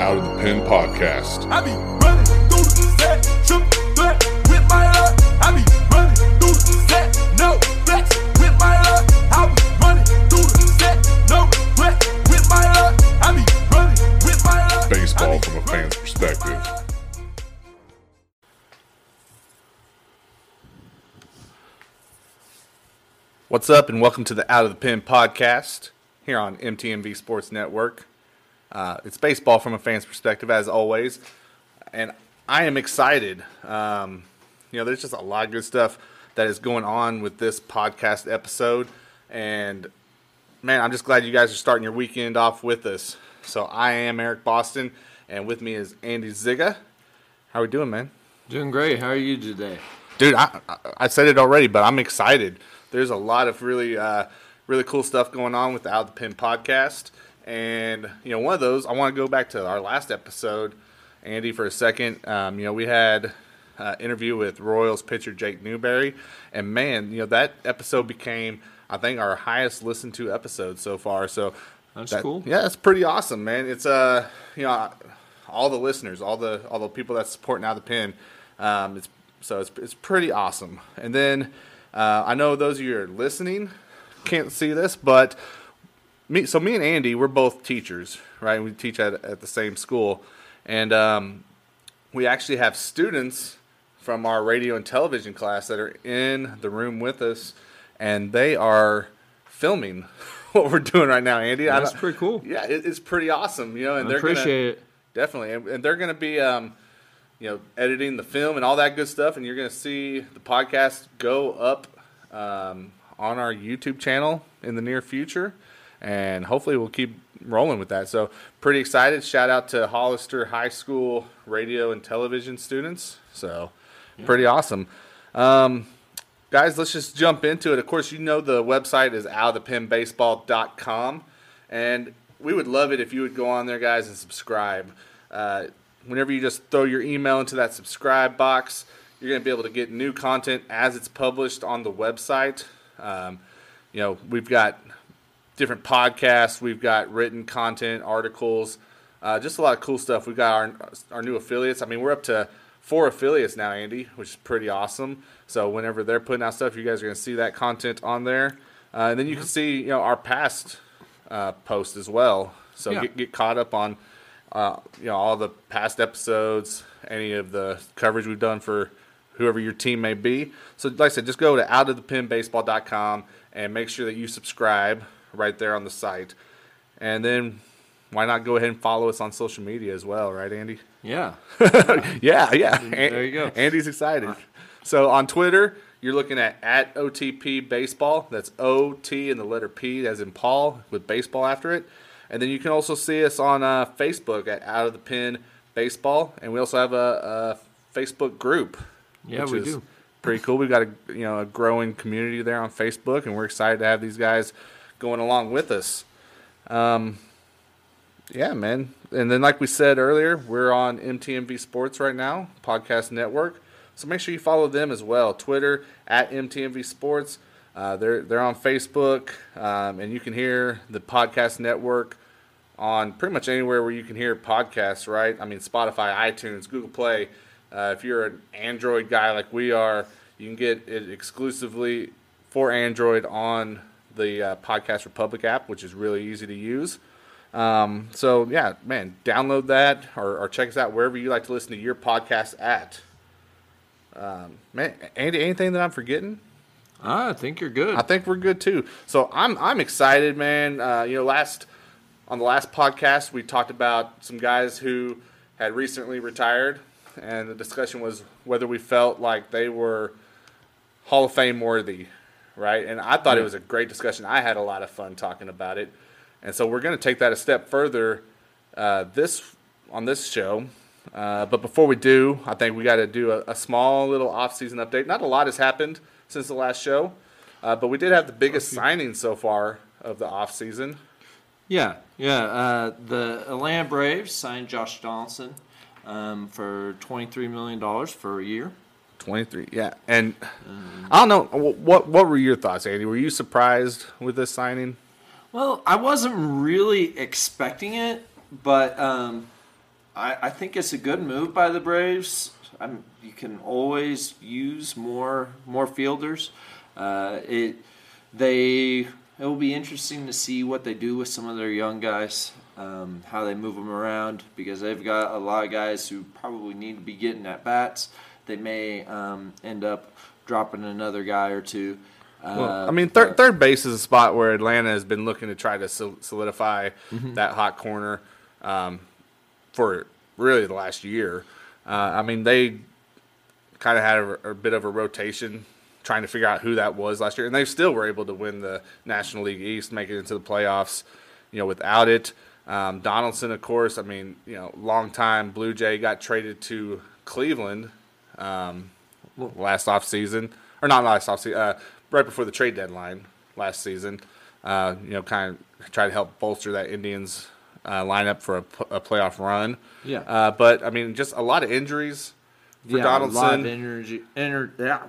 Out of the Pen podcast. I be running through the set, triple threat with my luck. I be running through the set, no flex with my luck. I be running through the set, no flex with my luck. I be running with my luck. Baseball from a fan's perspective. What's up, and welcome to the Out of the Pen podcast here on MTMV Sports Network. Uh, it's baseball from a fan's perspective, as always, and I am excited. Um, you know, there's just a lot of good stuff that is going on with this podcast episode, and man, I'm just glad you guys are starting your weekend off with us. So I am Eric Boston, and with me is Andy Ziga. How are we doing, man? Doing great. How are you today? dude I, I said it already but i'm excited there's a lot of really uh really cool stuff going on with the out the pen podcast and you know one of those i want to go back to our last episode andy for a second. Um, you know we had uh, interview with royals pitcher jake newberry and man you know that episode became i think our highest listened to episode so far. So That's that- cool. yeah it's pretty awesome man. It's uh you know all the listeners all the all the people that supporting out the pen um, it's so it's, it's pretty awesome. And then uh, i know those of you are listening can't see this but me so me and andy we're both teachers right we teach at, at the same school and um, we actually have students from our radio and television class that are in the room with us and they are filming what we're doing right now andy That's pretty cool. yeah it, it's pretty awesome you know and I they're appreciate gonna, it. Definitely, and, and they're going to be, um, you know, editing the film and all that good stuff, and you're going to see the podcast go up um, on our YouTube channel in the near future, and hopefully we'll keep rolling with that. So pretty excited. Shout out to Hollister High School radio and television students. So pretty awesome. Um, guys, let's just jump into it. Of course, you know the website is outofthepenbaseball.com, and we would love it if you would go on there, guys, and subscribe. Uh, whenever you just throw your email into that subscribe box, you're going to be able to get new content as it's published on the website. Um, you know, we've got different podcasts, we've got written content, articles, uh, just a lot of cool stuff. We've got our our new affiliates. I mean, we're up to four affiliates now, Andy, which is pretty awesome. So whenever they're putting out stuff, you guys are going to see that content on there, uh, and then you can see you know our past uh, posts as well. So Yeah. get, get caught up on uh, you know all the past episodes, any of the coverage we've done for whoever your team may be. So like I said, just go to outofthepenbaseball.com and make sure that you subscribe right there on the site. And then why not go ahead and follow us on social media as well, right, Andy? Yeah. Yeah, yeah. There you go. Andy's excited. So on Twitter, you're looking at at OTP Baseball. That's O T and the letter P as in Paul with baseball after it. And then you can also see us on uh, Facebook at Out of the Pen Baseball, and we also have a, a Facebook group. Yeah, which we is do. Pretty cool. We've got a you know a growing community there on Facebook, and we're excited to have these guys going along with us. Um, yeah, man. And then, like we said earlier, we're on MTMV Sports right now, podcast network. So make sure you follow them as well. Twitter at MTMV Sports. Uh, they're they're on Facebook, um, and you can hear the podcast network on pretty much anywhere where you can hear podcasts. Right? I mean, Spotify, iTunes, Google Play. Uh, if you're an Android guy like we are, you can get it exclusively for Android on the uh, Podcast Republic app, which is really easy to use. Um, so yeah, man, download that or, or check us out wherever you like to listen to your podcast at. Um, man, Andy, anything that I'm forgetting? I think you're good. I think we're good too. So I'm I'm excited, man. Uh, you know, last on the last podcast we talked about some guys who had recently retired, and the discussion was whether we felt like they were Hall of Fame worthy, right? And I thought it was a great discussion. I had a lot of fun talking about it, and so we're going to take that a step further uh, this on this show. Uh, but before we do, I think we got to do a, a small little off-season update. Not a lot has happened since the last show, uh, but we did have the biggest signing so far of the off-season. yeah, yeah. Uh, the Atlanta Braves signed Josh Donaldson um, for $23 million for a year. 23, yeah. And I don't know what what were your thoughts, Andy? Were you surprised with this signing? Well, I wasn't really expecting it, but um, I, I think it's a good move by the Braves. I'm, you can always use more more fielders. Uh, it they it will be interesting to see what they do with some of their young guys, um, how they move them around because they've got a lot of guys who probably need to be getting at bats. They may um, end up dropping another guy or two. Uh, Well, I mean, third third base is a spot where Atlanta has been looking to try to solidify Mm-hmm. that hot corner um, for really the last year. Uh, I mean, they kind of had a, a bit of a rotation trying to figure out who that was last year, and they still were able to win the National League East, make it into the playoffs. You know, without it, um, Donaldson, of course. I mean, you know, longtime Blue Jay got traded to Cleveland um, last offseason, or not last offseason, uh, right before the trade deadline last season. Uh, you know, kind of try to help bolster that Indians uh, lineup for a playoff run. Yeah. Uh, but I mean, just a lot of injuries for yeah, a lot of Donaldson. energy, ener- yeah,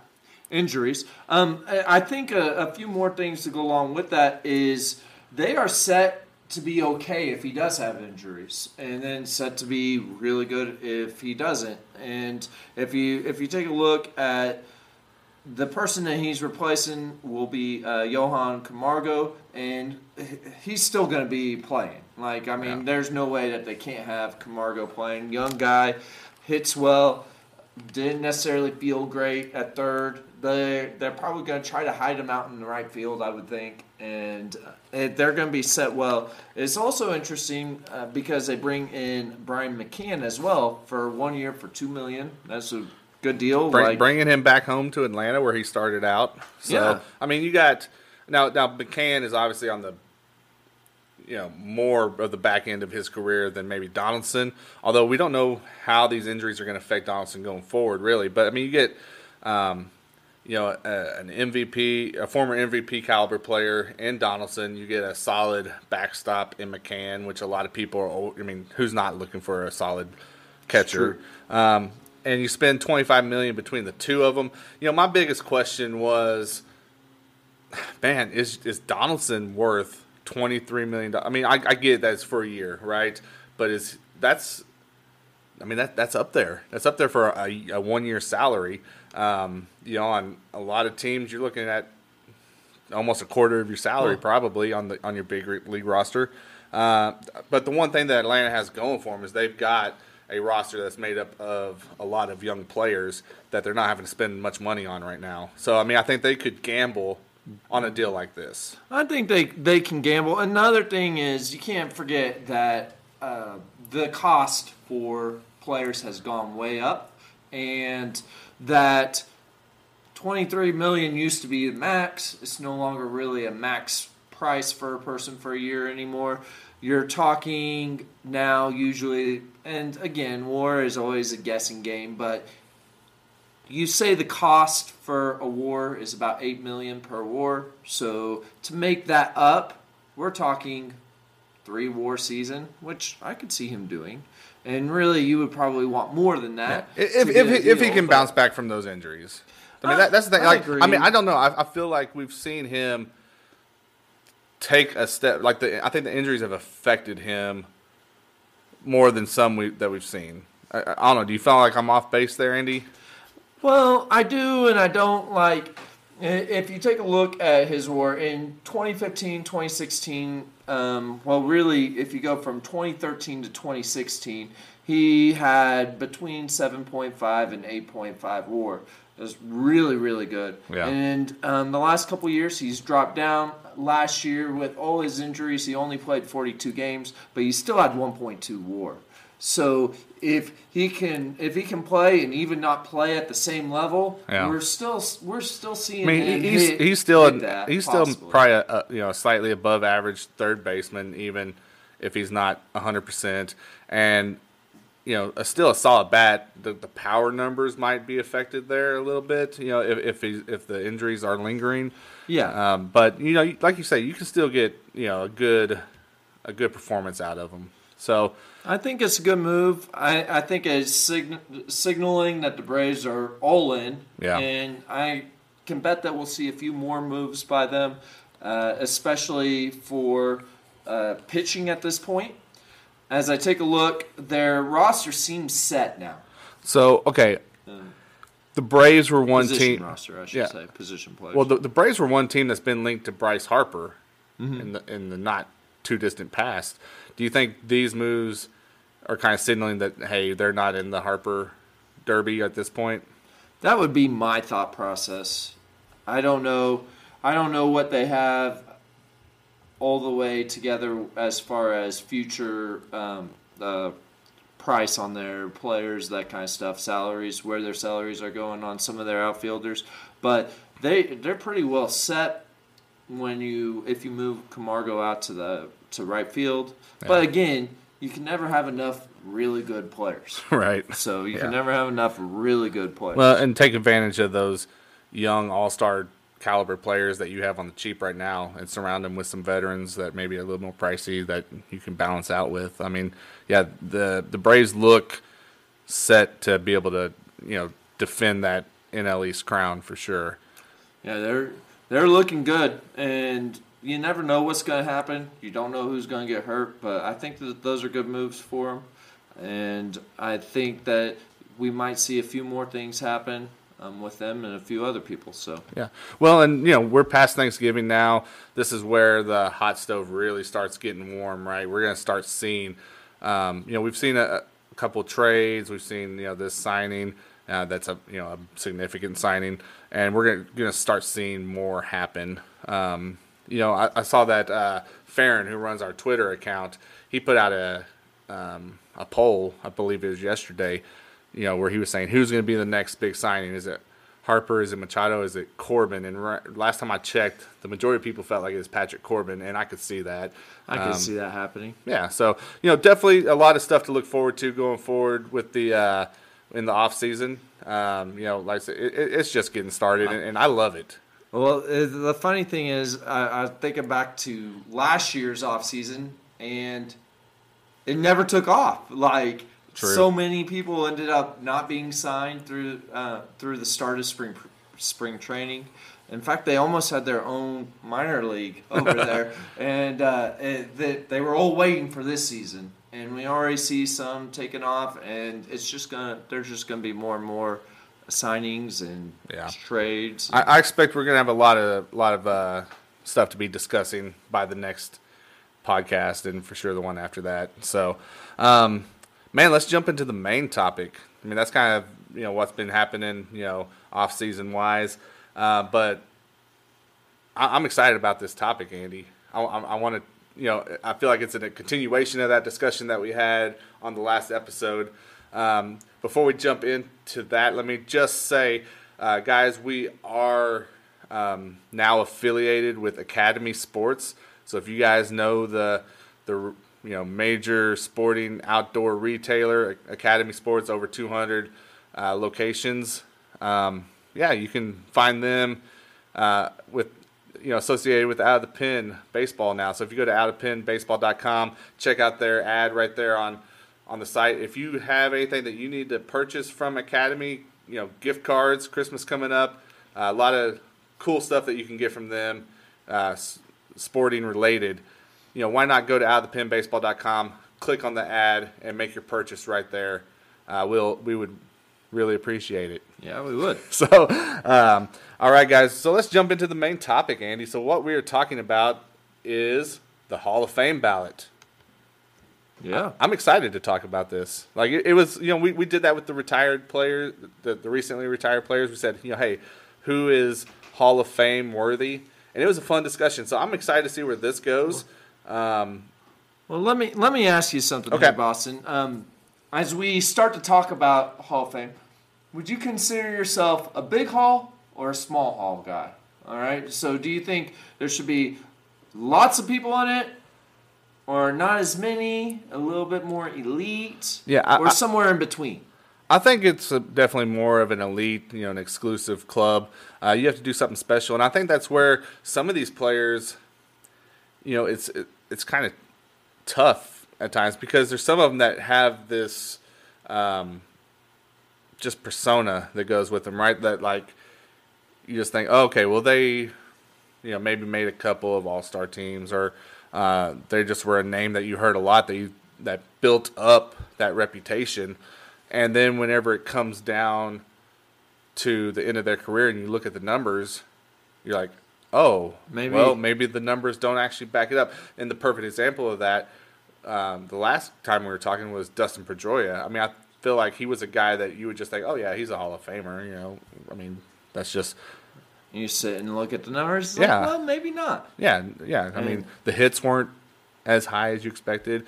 injuries. Um, I I think a, a few more things to go along with that is they are set to be okay if he does have injuries, and then set to be really good if he doesn't. And if you if you take a look at the person that he's replacing will be uh, Johan Camargo, and he's still going to be playing. Like, I mean, Yeah. there's no way that they can't have Camargo playing. Young guy, hits well, didn't necessarily feel great at third. They they're probably going to try to hide him out in the right field, I would think, and uh, they're going to be set well. It's also interesting uh, because they bring in Brian McCann as well for one year for two million. That's a good deal. Bring, like, bringing him back home to Atlanta where he started out. So Yeah. I mean, you got now. Now McCann is obviously on the you know more of the back end of his career than maybe Donaldson. Although we don't know how these injuries are going to affect Donaldson going forward, really. But I mean, you get. Um, you know, a, an MVP, a former MVP caliber player in Donaldson. You get a solid backstop in McCann, which a lot of people are. I mean, who's not looking for a solid catcher? Um, and you spend twenty five million between the two of them. You know, my biggest question was, man, is is Donaldson worth twenty three million? I mean, I, I get that it's for a year, right? But is that's I mean that that's up there. That's up there for a, a one year salary. Um, you know, on a lot of teams, you're looking at almost a quarter of your salary Well- probably on the on your big league roster. Uh, but the one thing that Atlanta has going for them is they've got a roster that's made up of a lot of young players that they're not having to spend much money on right now. So I mean, I think they could gamble on a deal like this. I think they they can gamble. Another thing is you can't forget that uh, the cost for players has gone way up, and that 23 million used to be the max. It's no longer really a max price for a person for a year anymore. You're talking now usually, and again, war is always a guessing game, but you say the cost for a war is about 8 million per war. So to make that up, we're talking three war season, which I could see him doing. And really, you would probably want more than that. If if, get a if, if he can but- bounce back from those injuries, I mean I- that, that's the thing. I Like, agree. I mean, I don't know. I, I feel like we've seen him take a step. Like the, I think the injuries have affected him more than some we, that we've seen. I, I don't know. Do you feel like I'm off base there, Andy? Well, I do and I don't like. If you take a look at his war in 2015, 2016, um, well, really, if you go from 2013 to 2016, he had between 7.5 and 8.5 war. It was really, really good. Yeah. And um, the last couple years, he's dropped down. Last year, with all his injuries, he only played 42 games, but he still had 1.2 WAR. So if he can, if he can play and even not play at the same level, Yeah. we're still we're still seeing I mean, he's hit- he's still that, he's still probably a, a, you know slightly above average third baseman, even if he's not hundred percent. And you know, a, still a solid bat. The, the power numbers might be affected there a little bit. You know, if if, he's, if the injuries are lingering. yeah. Um, but you know, like you say, you can still get you know a good a good performance out of him. So I think it's a good move. I, I think it's sign, signaling that the Braves are all in. Yeah. And I can bet that we'll see a few more moves by them, uh, especially for uh, pitching at this point. as I take a look, their roster seems set now. So okay, the Braves were one Position team. roster, I should yeah. say, position players. Well, the, the Braves were one team that's been linked to Bryce Harper Mm-hmm. in the in the not too distant past. Do you think these moves are kind of signaling that hey, they're not in the Harper Derby at this point? That would be my thought process. I don't know. I don't know what they have all the way together as far as future um, uh, price on their players, that kind of stuff, salaries, where their salaries are going on some of their outfielders. But they they're pretty well set when you if you move Camargo out to the to right field. But again, you can never have enough really good players. right. So you Yeah. can never have enough really good players. Well, and take advantage of those young all star caliber players that you have on the cheap right now and surround them with some veterans that maybe a little more pricey that you can balance out with. I mean, yeah, the the Braves look set to be able to, you know, defend that NL East crown for sure. Yeah, they're they're looking good, and you never know what's going to happen. You don't know who's going to get hurt, but I think that those are good moves for them, and I think that we might see a few more things happen um, with them and a few other people. So Yeah. Well, and you know, we're past Thanksgiving now. This is where the hot stove really starts getting warm, right? We're going to start seeing, um, you know, we've seen a, a couple trades. We've seen, you know, this signing. Uh, that's a you know a significant signing, and we're gonna, gonna start seeing more happen. Um, you know, I, I saw that uh, Farron, who runs our Twitter account, he put out a um, a poll, I believe it was yesterday, you know, where he was saying who's going to be the next big signing. Is it Harper? Is it Machado? Is it Corbin? And ri- last time I checked, the majority of people felt like it was Patrick Corbin, and I could see that. I can Um, see that happening. yeah, so you know, definitely a lot of stuff to look forward to going forward with the uh, in the off season. Um, you know, like I said, it- it's just getting started, and, and I love it. Well, uh, the funny thing is, I, I thinking back to last year's off season, and it never took off. Like True. so many people ended up not being signed through uh, through the start of spring spring training. In fact, they almost had their own minor league over there, and uh, it, they, they were all waiting for this season. And we already see some taking off, and it's just gonna. There's just gonna be more and more signings and Yeah. trades. I, I expect we're gonna have a lot of lot of uh, stuff to be discussing by the next podcast, and for sure the one after that. So, um, man, let's jump into the main topic. I mean, that's kind of you know what's been happening, you know, off season wise. Uh, but I, I'm excited about this topic, Andy. I, I, I want to, you know, I feel like it's a continuation of that discussion that we had on the last episode. Um, before we jump into that, let me just say, uh, guys, we are um, now affiliated with Academy Sports. So if you guys know the the you know major sporting outdoor retailer Academy Sports, over 200 uh, locations. Um, yeah, you can find them uh, with you know associated with out of the pen baseball now. So if you go to outofpenbaseball.com, check out their ad right there on on the site. If you have anything that you need to purchase from Academy, you know gift cards, Christmas coming up, uh, a lot of cool stuff that you can get from them, uh, sporting related. You know why not go to outofthepenbaseball.com, click on the ad, and make your purchase right there. Uh, we'll we would really appreciate it. yeah, we would. So, um, all right, guys. So let's jump into the main topic, Andy. So what we are talking about is the Hall of Fame ballot. Yeah. I'm excited to talk about this. Like it, it was, you know, we, we did that with the retired players, the, the recently retired players. We said, you know, hey, who is Hall of Fame worthy? And it was a fun discussion. So I'm excited to see where this goes. Um, Well, let me let me ask you something Okay. here, Boston. Um, as we start to talk about Hall of Fame, would you consider yourself a big Hall or a small Hall guy? All right. So, do you think there should be lots of people on it, or not as many, a little bit more elite, Yeah, I- or somewhere in between? I think it's a, definitely more of an elite, you know, an exclusive club. Uh, you have to do something special, and I think that's where some of these players, you know, it's it, it's kind of tough at times because there's some of them that have this um, just persona that goes with them, right? That like you just think, oh, okay, well they, you know, maybe made a couple of all star teams, or uh, they just were a name that you heard a lot that you that built up that reputation, and then whenever it comes down to the end of their career and you look at the numbers, you're like, oh, Maybe- well, maybe the numbers don't actually back it up. And the perfect example of that, um, the last time we were talking was Dustin Pedroia. I mean, I feel like he was a guy that you would just think, oh yeah, he's a Hall of Famer. You know, I mean, that's just You sit and look at the numbers. Yeah. Like, well, maybe not. yeah, yeah. I mean, the hits weren't as high as you expected.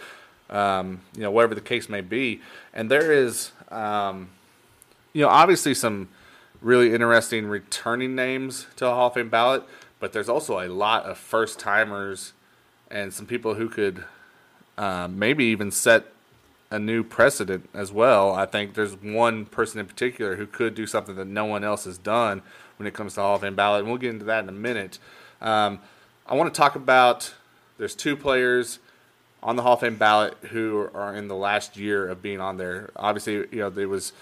Um, you know, whatever the case may be, and there is, um, you know, obviously some really interesting returning names to a Hall of Fame ballot, but there's also a lot of first timers and some people who could um, maybe even set a new precedent as well. I think there's one person in particular who could do something that no one else has done when it comes to Hall of Fame ballot, and we'll get into that in a minute. Um, I want to talk about there's two players on the Hall of Fame ballot who are in the last year of being on there. Obviously, you know, it was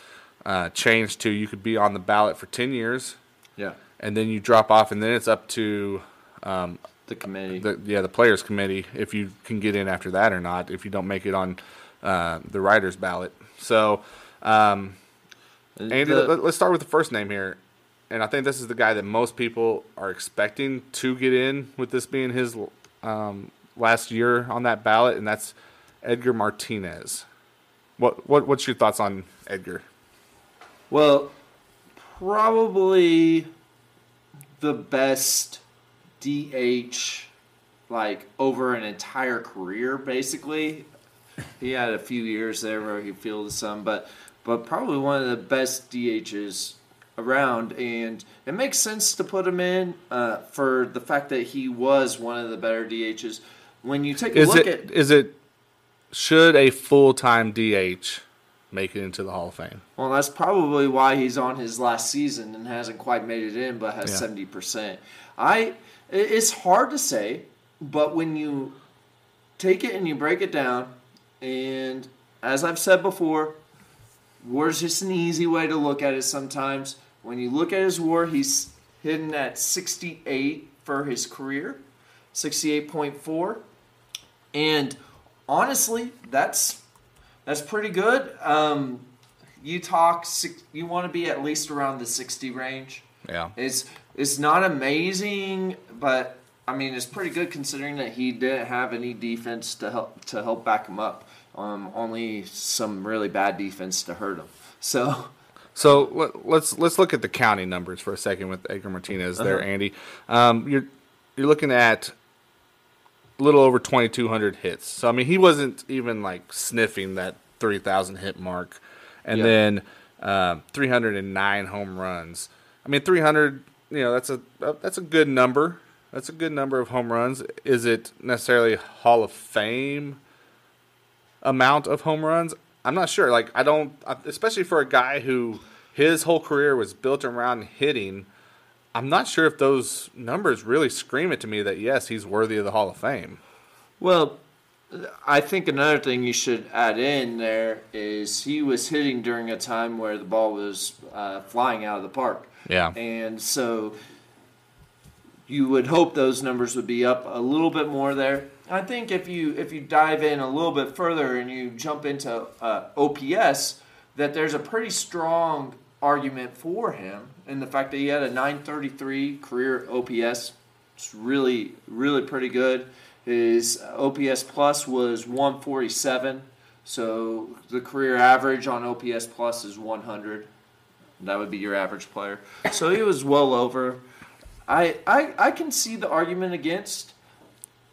uh, changed to you could be on the ballot for 10 years Yeah. and then you drop off, and then it's up to um, The committee. the yeah the players committee if you can get in after that or not if you don't make it on uh, the writers ballot. So, um, Andy, The- let, us start with the first name here, and I think this is the guy that most people are expecting to get in with this being his um, last year on that ballot, and that's Edgar Martinez. What what what's your thoughts on Edgar? Well, probably the best DH like over an entire career basically. He had a few years there where he fielded some, but but probably one of the best DHs around, and it makes sense to put him in uh, for the fact that he was one of the better DHs. When you take a Is look it at is it should a full time DH make it into the Hall of Fame? Well, that's probably why he's on his last season and hasn't quite made it in, but has Yeah. seventy percent. I, i- it's hard to say, but when you take it and you break it down, and as I've said before, WAR's just an easy way to look at it. Sometimes when you look at his WAR, he's hitting at sixty-eight for his career, sixty-eight point four, and honestly, that's that's pretty good. Um, you talk, you want to be at least around the 60 range. Yeah. It's it's not amazing, but I mean it's pretty good considering that he didn't have any defense to help to help back him up. Um, only some really bad defense to hurt him. So So let, let's let's look at the county numbers for a second with Edgar Martinez there, Uh-huh. Andy. Um, you're you're looking at a little over 2,200 hits. So I mean, he wasn't even like sniffing that 3,000 hit mark, and Yeah. then um, 309 home runs. I mean, 300. You know, that's a that's a good number. That's a good number of home runs. Is it necessarily Hall of Fame amount of home runs? I'm not sure. Like I don't, especially for a guy who his whole career was built around hitting. I'm not sure if those numbers really scream it to me that yes, he's worthy of the Hall of Fame. Well, I think another thing you should add in there is he was hitting during a time where the ball was uh, flying out of the park. Yeah. And so you would hope those numbers would be up a little bit more there. I think if you if you dive in a little bit further and you jump into uh, OPS, that there's a pretty strong argument for him in the fact that he had a 933 career OPS. It's really really pretty good. His OPS plus was 147, so the career average on OPS plus is 100. That would be your average player. So he was well over. I, I, I can see the argument against,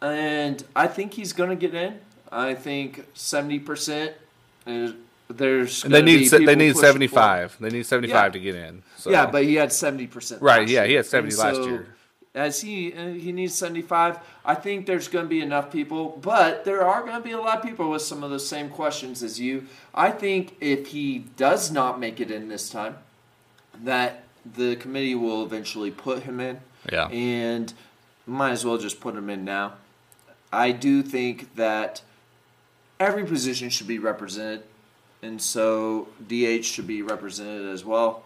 and I think he's going to get in. I think seventy percent. There's And they need they need pushing for it. 75. They need 75 Yeah. to get in. So. Yeah, but he had seventy percent. Right, yeah, he had 70 last year. As he uh, he needs seventy five, I think there's going to be enough people, but there are going to be a lot of people with some of the same questions as you. I think if he does not make it in this time, that the committee will eventually put him in. Yeah. And might as well just put him in now. I do think that every position should be represented, and so DH should be represented as well.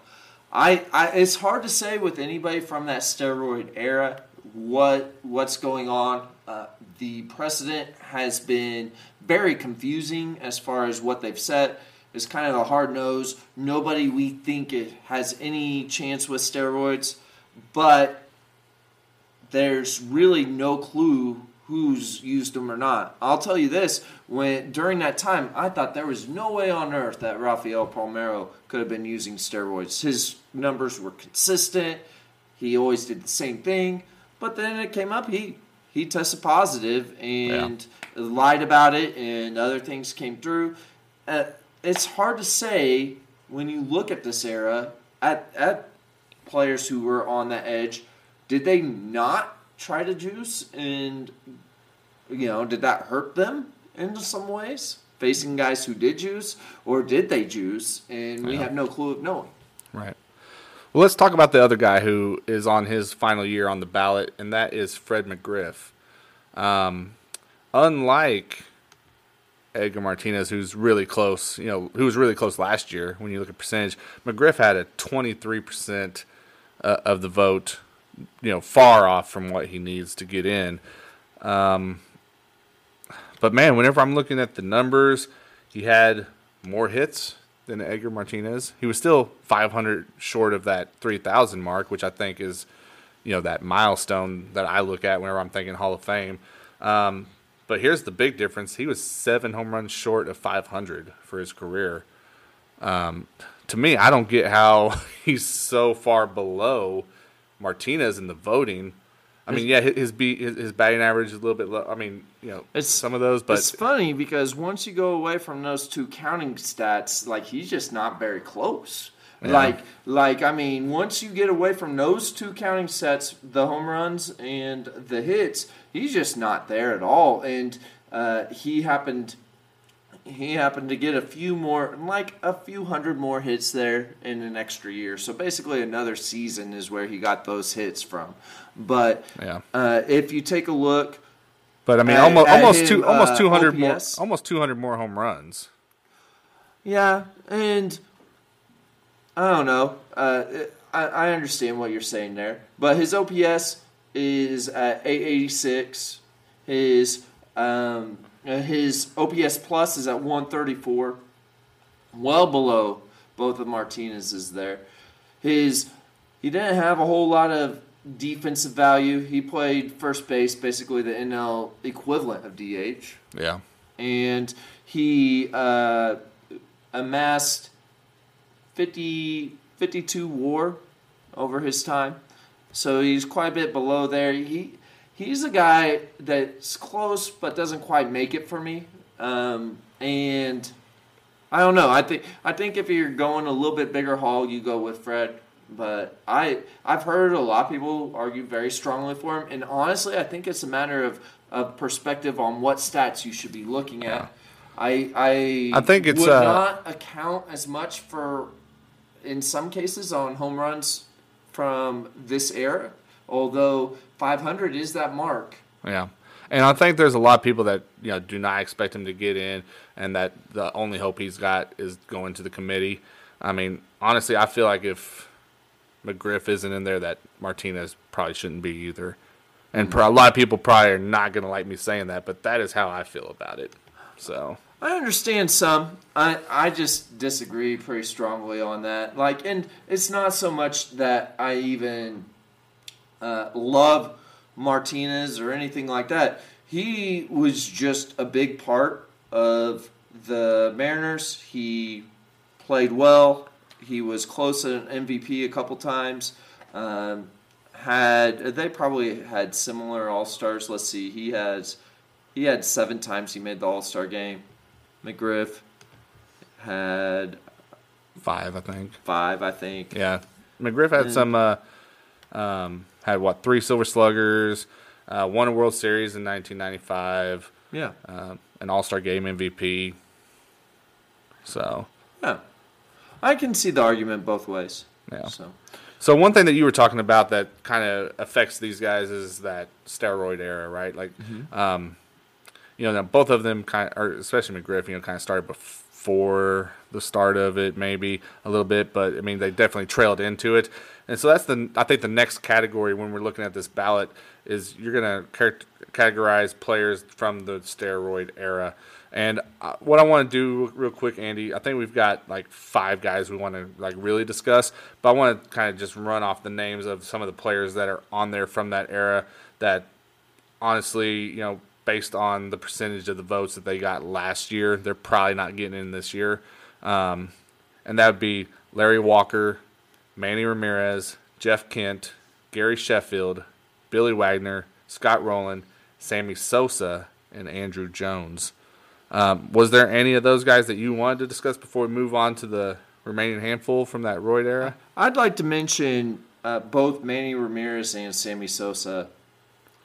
I, I it's hard to say with anybody from that steroid era what what's going on. Uh, the precedent has been very confusing as far as what they've said. It's kind of a hard nose. Nobody we think it has any chance with steroids, but there's really no clue who's used them or not. I'll tell you this: when during that time, I thought there was no way on earth that Rafael Palmeiro could have been using steroids. His numbers were consistent. He always did the same thing, but then it came up. He he tested positive and lied about it, and other things came through. Uh, it's hard to say when you look at this era at at players who were on the edge. Did they not try to juice, and you know, did that hurt them in some ways? Facing guys who did juice, or did they juice, and we have no clue of knowing. Right. Well, let's talk about the other guy who is on his final year on the ballot, and that is Fred McGriff. Um, unlike Edgar Martinez, who's really close, you know, who was really close last year when you look at percentage, McGriff had a 23% uh, of the vote, you know, far off from what he needs to get in. Um, but man, whenever I'm looking at the numbers, he had more hits than Edgar Martinez. He was still 500 short of that 3,000 mark, which I think is, you know, that milestone that I look at whenever I'm thinking Hall of Fame. Um, but here's the big difference: he was seven home runs short of 500 for his career. Um, to me, I don't get how he's so far below Martinez in the voting. I mean, yeah, his his, beat, his his batting average is a little bit low. I mean, you know, It's- some of those, but it's funny because once you go away from those two counting stats, like he's just not very close. Like, like I mean, once you get away from those two counting sets, the home runs and the hits, he's just not there at all. And uh, he happened, he happened to get a few more, like a few hundred more hits there in an extra year. So basically, another season is where he got those hits from. But Yeah. uh, if you take a look. But I mean, At- almost at almost him, two almost uh, two hundred more almost two hundred more home runs. Yeah, and I don't know. Uh, I, I understand what you're saying there, but his OPS is at 886. His um, his OPS plus is at 134, well below both of Martinez's there. His he didn't have a whole lot of defensive value. He played first base, basically the NL equivalent of DH Yeah. and he uh, amassed 50, 52 WAR over his time. So he's quite a bit below there. He he's a guy that's close but doesn't quite make it for me. Um, and I don't know. I think I think if you're going a little bit bigger haul, you go with Fred. But I I've heard a lot of people argue very strongly for him, and honestly, I think it's a matter of, of perspective on what stats you should be looking at. I I I think it's, would uh, not account as much for in some cases on home runs from this era, although 500 is that mark. Yeah. And I think there's a lot of people that you know do not expect him to get in, and that the only hope he's got is going to the committee. I mean, honestly, I feel like if McGriff isn't in there, that Martinez probably shouldn't be either. And hmm. pro- a lot of people probably are not going to like me saying that, but that is how I feel about it. So I understand some. I I just disagree pretty strongly on that. Like, and it's not so much that I even uh, love Martinez or anything like that. He was just a big part of the Mariners. He played well. He was close to an MVP a couple times. Um, had they probably had similar All Stars? Let's see. He has he had seven times he made the All Star game. McGriff had five, I think. five, I think. Yeah, McGriff had some. Uh, um, had what three Silver Sluggers, uh, won a World Series in 1995, Yeah. um, an All Star Game MVP. So Yeah. I can see the argument both ways. Yeah. So So one thing that you were talking about that kind of affects these guys is that steroid era, right? Like, um, you know, now both of them kind of, or especially McGriff, you know, kind of started before the start of it, maybe a little bit, but I mean, they definitely trailed into it. And so that's the, I think the next category when we're looking at this ballot is you're going to categorize players from the steroid era. And uh, what I want to do real quick, Andy, I think we've got like five guys we want to like really discuss, but I want to kind of just run off the names of some of the players that are on there from that era that honestly, you know, based on the percentage of the votes that they got last year, they're probably not getting in this year. Um, and that would be Larry Walker, Manny Ramirez, Jeff Kent, Gary Sheffield, Billy Wagner, Scott Rolen, Sammy Sosa, and Andruw Jones. Um, was there any of those guys that you wanted to discuss before we move on to the remaining handful from that Royd era? I'd like to mention uh, both Manny Ramirez and Sammy Sosa.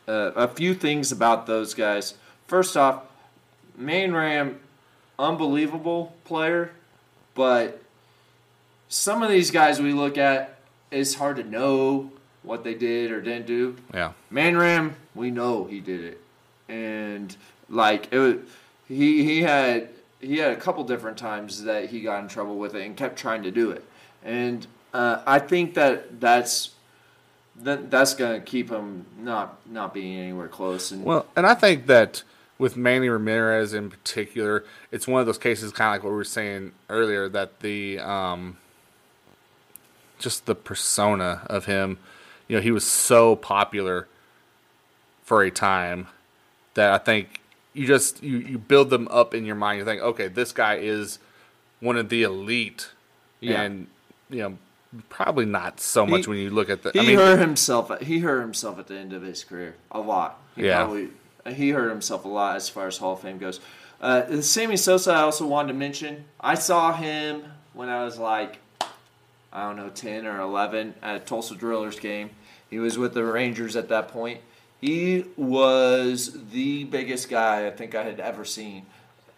Uh, a few things about those guys. First off, Main Ram, unbelievable player, but some of these guys we look at, it's hard to know what they did or didn't do. Yeah. Man Ram, we know he did it, and like it was he he had he had a couple different times that he got in trouble with it and kept trying to do it, and uh, I think that that's that that's gonna keep him not not being anywhere close. And well, and I think that with Manny Ramirez in particular, it's one of those cases, kind of like what we were saying earlier, that the um, just the persona of him, you know, he was so popular for a time that I think you just you you build them up in your mind. You think, okay, this guy is one of the elite, Yeah. and you know probably not so much He- when you look at the. He I mean, hurt himself. He hurt himself at the end of his career a lot. He Yeah. Probably, he hurt himself a lot as far as Hall of Fame goes. Uh, Sammy Sosa, I also wanted to mention. I saw him when I was like, I don't know, ten or eleven at a Tulsa Drillers game. He was with the Rangers at that point. He was the biggest guy I think I had ever seen.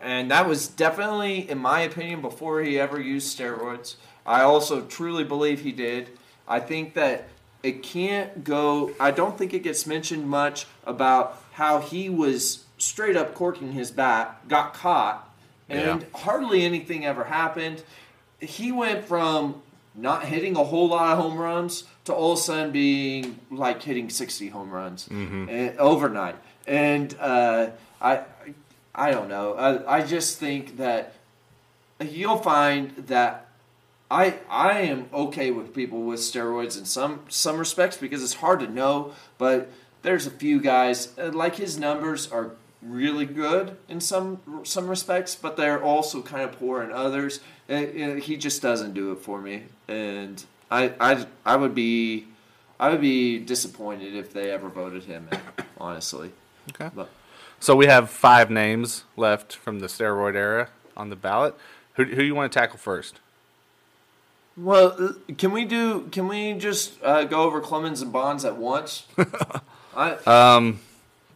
And that was definitely, in my opinion, before he ever used steroids. I also truly believe he did. I think that it can't go, I don't think it gets mentioned much about how he was straight up corking his bat, got caught, and Yeah. hardly anything ever happened. He went from not hitting a whole lot of home runs to all of a sudden being like hitting 60 home runs and, overnight. And uh, I, I don't know. I, I just think that you'll find that I I am okay with people with steroids in some some respects because it's hard to know, but there's a few guys uh, like his numbers are really good in some some respects, but they're also kind of poor in others. And, you know, he just doesn't do it for me, and I I I would be I would be disappointed if they ever voted him in, honestly. Okay. But So we have five names left from the steroid era on the ballot. Who who you want to tackle first? Well, uh, can we do? Can we just uh, go over Clemens and Bonds at once? I, Um,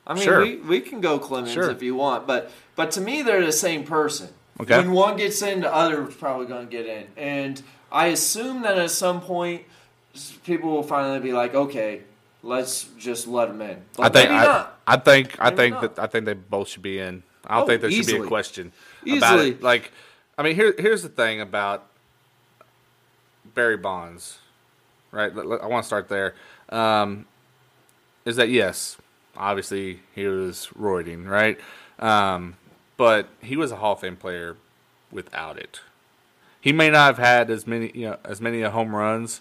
I mean, sure. we, we can go Clemens Sure. if you want, but but to me, they're the same person. Okay. When one gets in, the other is probably going to get in, and I assume that at some point, people will finally be like, okay, let's just let them in. But I think maybe I, not. I think I think not. that I think they both should be in. I don't Oh, think there should be a question about Easily. it. Like, I mean, here here's the thing about Barry Bonds, right? I want to start there. Um, is that yes, obviously he was roiding, right? Um, but he was a Hall of Fame player without it. He may not have had as many, you know, as many home runs.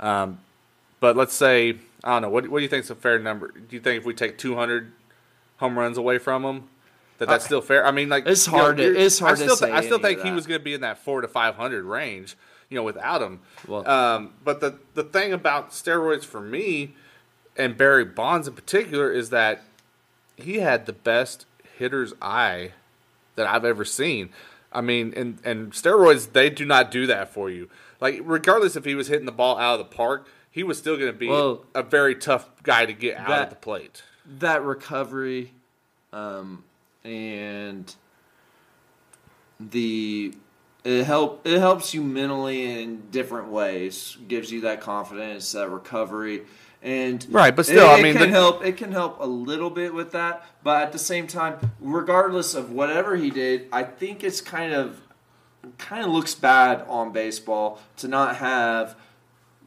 Um, but let's say I don't know. What, what do you think is a fair number? Do you think if we take 200 home runs away from him, that that's still fair? I mean, like It's you know, hard to- it's hard I to still, say I still think he was going to be in that four to 500 range, you know, without him. Well- um, but the the thing about steroids for me, and Barry Bonds in particular, is that he had the best hitter's eye that I've ever seen. I mean, and and steroids they do not do that for you. Like regardless if he was hitting the ball out of the park, he was still going to be Well, a very tough guy to get out that- of the plate. that recovery um, and the it help it helps you mentally in different ways gives you that confidence that recovery And Right, but still, it, I it mean, can the- help. It can help a little bit with that, but at the same time, regardless of whatever he did, I think it's kind of kind of looks bad on baseball to not have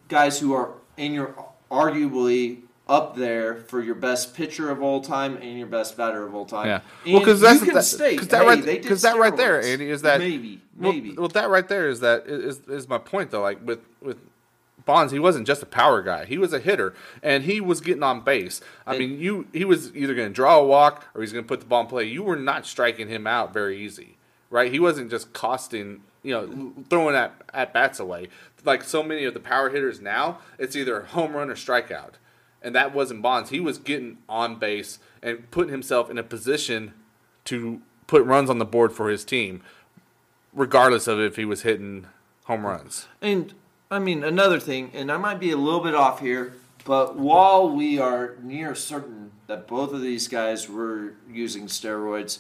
guys who are in your arguably up there for your best pitcher of all time and your best batter of all time. Yeah. And Well, because that's you can that, state, 'cause that hey, right because that right there. Andy, is that maybe maybe Well, that right there is that is is my point though. Like with with Bonds, he wasn't just a power guy; he was a hitter, and he was getting on base. I And- mean, you he was either going to draw a walk or he's going to put the ball in play. You were not striking him out very easy, right? He wasn't just costing. You know, throwing at, at bats away like so many of the power hitters now. It's either a home run or strikeout and that wasn't Bonds. He was getting on base and putting himself in a position to put runs on the board for his team, regardless of if he was hitting home runs. And I mean, another thing, and I might be a little bit off here, but while we are near certain that both of these guys were using steroids,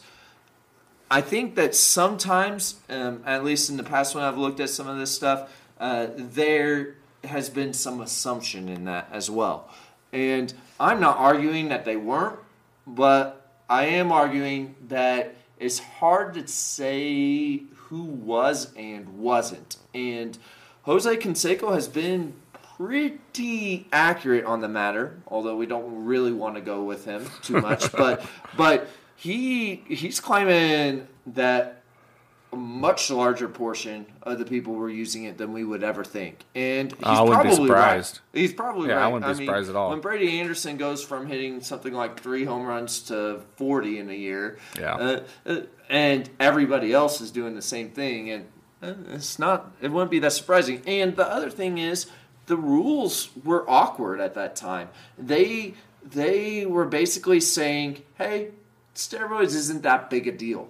I think that sometimes, um, at least in the past when I've looked at some of this stuff, uh, there has been some assumption in that as well. And I'm not arguing that they weren't, but I am arguing that it's hard to say who was and wasn't. And Jose Canseco has been pretty accurate on the matter, although we don't really want to go with him too much. but but he he's claiming that a much larger portion of the people were using it than we would ever think. And he's I wouldn't be probably surprised. right. He's probably Yeah, I wouldn't be mean, surprised at all. When Brady Anderson goes from hitting something like three home runs to 40 in a year, Yeah. uh, uh, and everybody else is doing the same thing, and uh, it's not, it wouldn't be that surprising. And the other thing is, the rules were awkward at that time. They they were basically saying, "Hey, steroids isn't that big a deal."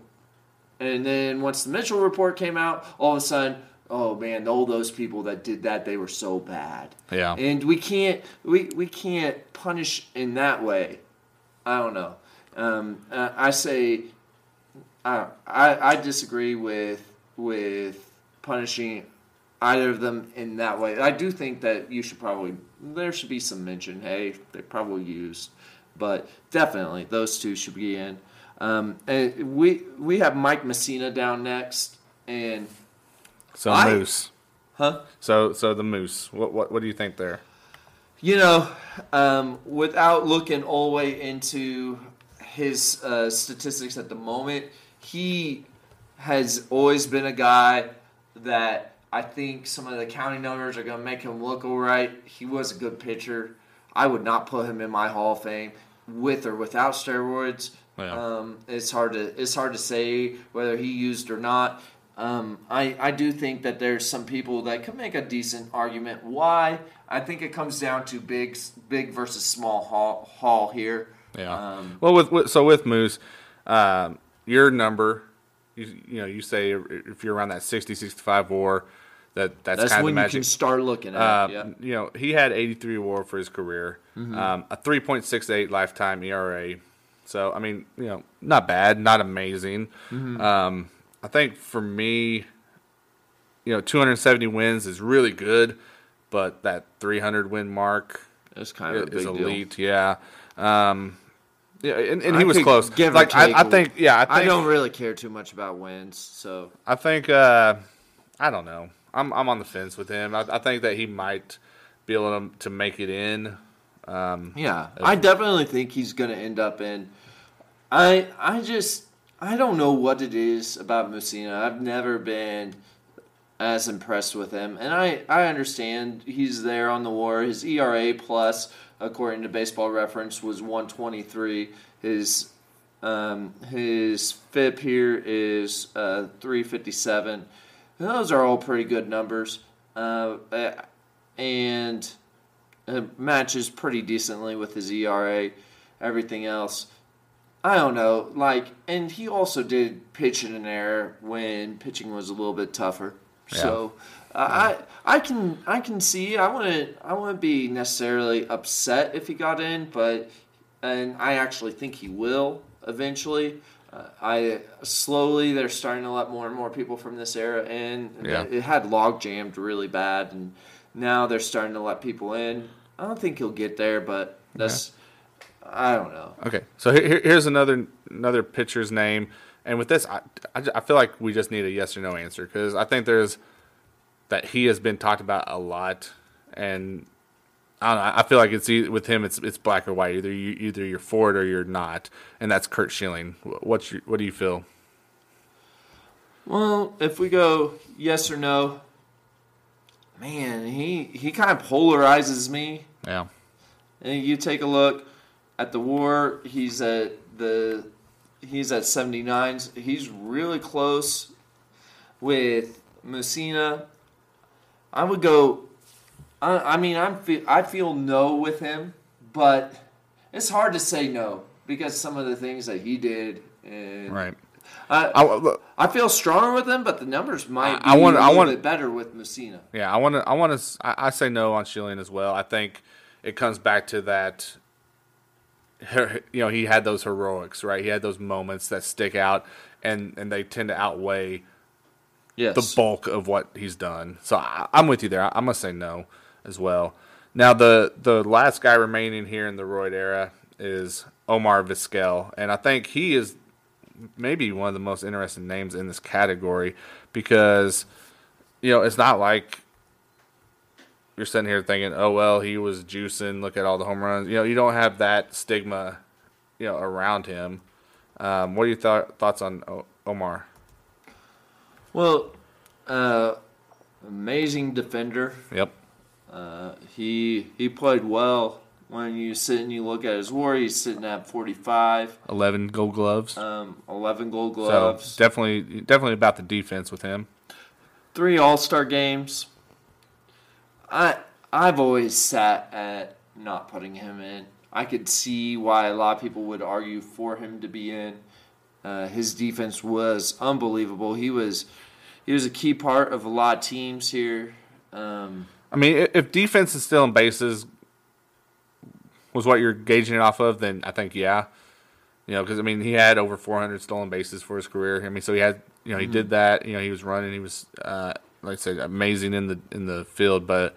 And then once the Mitchell report came out, all of a sudden, oh man, all those people that did that, they were so bad. Yeah. And we can't we, we can't punish in that way. I don't know. Um, uh, I say I, I I disagree with with punishing either of them in that way. I do think that you should probably there should be some mention. Hey, they probably used, but definitely those two should be in. Um, and we we have Mike Mussina down next, and So I- Moose. huh? So so the Moose. What what what do you think there? You know, um, without looking all the way into his uh, statistics at the moment, he has always been a guy that I think some of the county numbers are going to make him look all right. He was a good pitcher. I would not put him in my Hall of Fame with or without steroids. Yeah. Um, it's hard to it's hard to say whether he used or not. Um, I I do think that there's some people that could make a decent argument. Why? I think it comes down to big big versus small hall, hall here. Yeah. Um, well, with, with so with Moose, um, your number, you, you know, you say if you're around that 60, 65 WAR, that that's, that's kind of when the you can start looking at Uh, it. Yeah. You know, he had 83 WAR for his career, Mm-hmm. um, a 3.68 lifetime ERA. So I mean, you know, not bad, not amazing. Mm-hmm. Um, I think for me, you know, 270 wins is really good, but that 300 win mark is kind of a big is deal. elite. Yeah. Um, yeah, and, and he was close. give like I, I think, yeah, I think, I don't really care too much about wins, so I think, uh, I don't know. I'm I'm on the fence with him. I, I think that he might be able to, to make it in. Um, Yeah, I definitely think he's going to end up in. I I just I don't know what it is about Mussina. I've never been as impressed with him, and I I understand he's there on the war. His ERA plus, according to Baseball Reference, was one twenty three. His um, his FIP here is uh, three fifty seven. Those are all pretty good numbers, uh, and it matches pretty decently with his ERA. Everything else, I don't know. Like, and he also did pitch in an era when pitching was a little bit tougher. Yeah. So uh, I I can I can see. I wouldn't I wouldn't be necessarily upset if he got in, but and I actually think he will eventually. Uh, I slowly they're starting to let more and more people from this era in. Yeah. It had log jammed really bad, and now they're starting to let people in. I don't think he'll get there, but that's I don't know. Okay, so here, here- here's another another pitcher's name, and with this, I, I, I feel like we just need a yes or no answer because I think there's that he has been talked about a lot, and I don't know. I feel like it's with him, it's it's black or white. Either you either you're for it or you're not, and that's Curt Schilling. Wh- What's your, what do you feel? Well, if we go yes or no, man, he he kind of polarizes me. Yeah, And you take a look at the war, he's at the he's at 79. He's really close with Mussina. I would go I, I mean I'm fe- I feel no with him, but it's hard to say no because some of the things that he did and right. I, I, I feel stronger with him, but the numbers might be I wanna- a I little wanna- bit better with Mussina. Yeah, I want to. I want to. I, I say no on Schilling as well. I think it comes back to that. Her- You know, he had those heroics, right? He had those moments that stick out, and and they tend to outweigh Yes. the bulk of what he's done. So I, I'm with you there. I, I'm gonna say no as well. Now the the last guy remaining here in the Royd era is Omar Vizquel, and I think he is maybe one of the most interesting names in this category because you know it's not like you're sitting here thinking, oh well, he was juicing. Look at all the home runs. You know, you don't have that stigma, you know, around him. Um, what are your th- thoughts on o- Omar? Well, uh, amazing defender. Yep. Uh, he he played well. When you sit and you look at his WAR, he's sitting at 45, 11 gold gloves. um, 11 Gold so Gloves, definitely, definitely about the defense with him. three All Star games. I I've always sat at not putting him in. I could see why a lot of people would argue for him to be in. Uh, his defense was unbelievable. He was he was a key part of a lot of teams here. Um, I mean, if defense is still in bases was what you're gauging it off of, then I think yeah, you know, because I mean he had over 400 stolen bases for his career. I mean, so he had, you know, he did that. You know, he was running. He was, uh, like I said, amazing in the in the field, but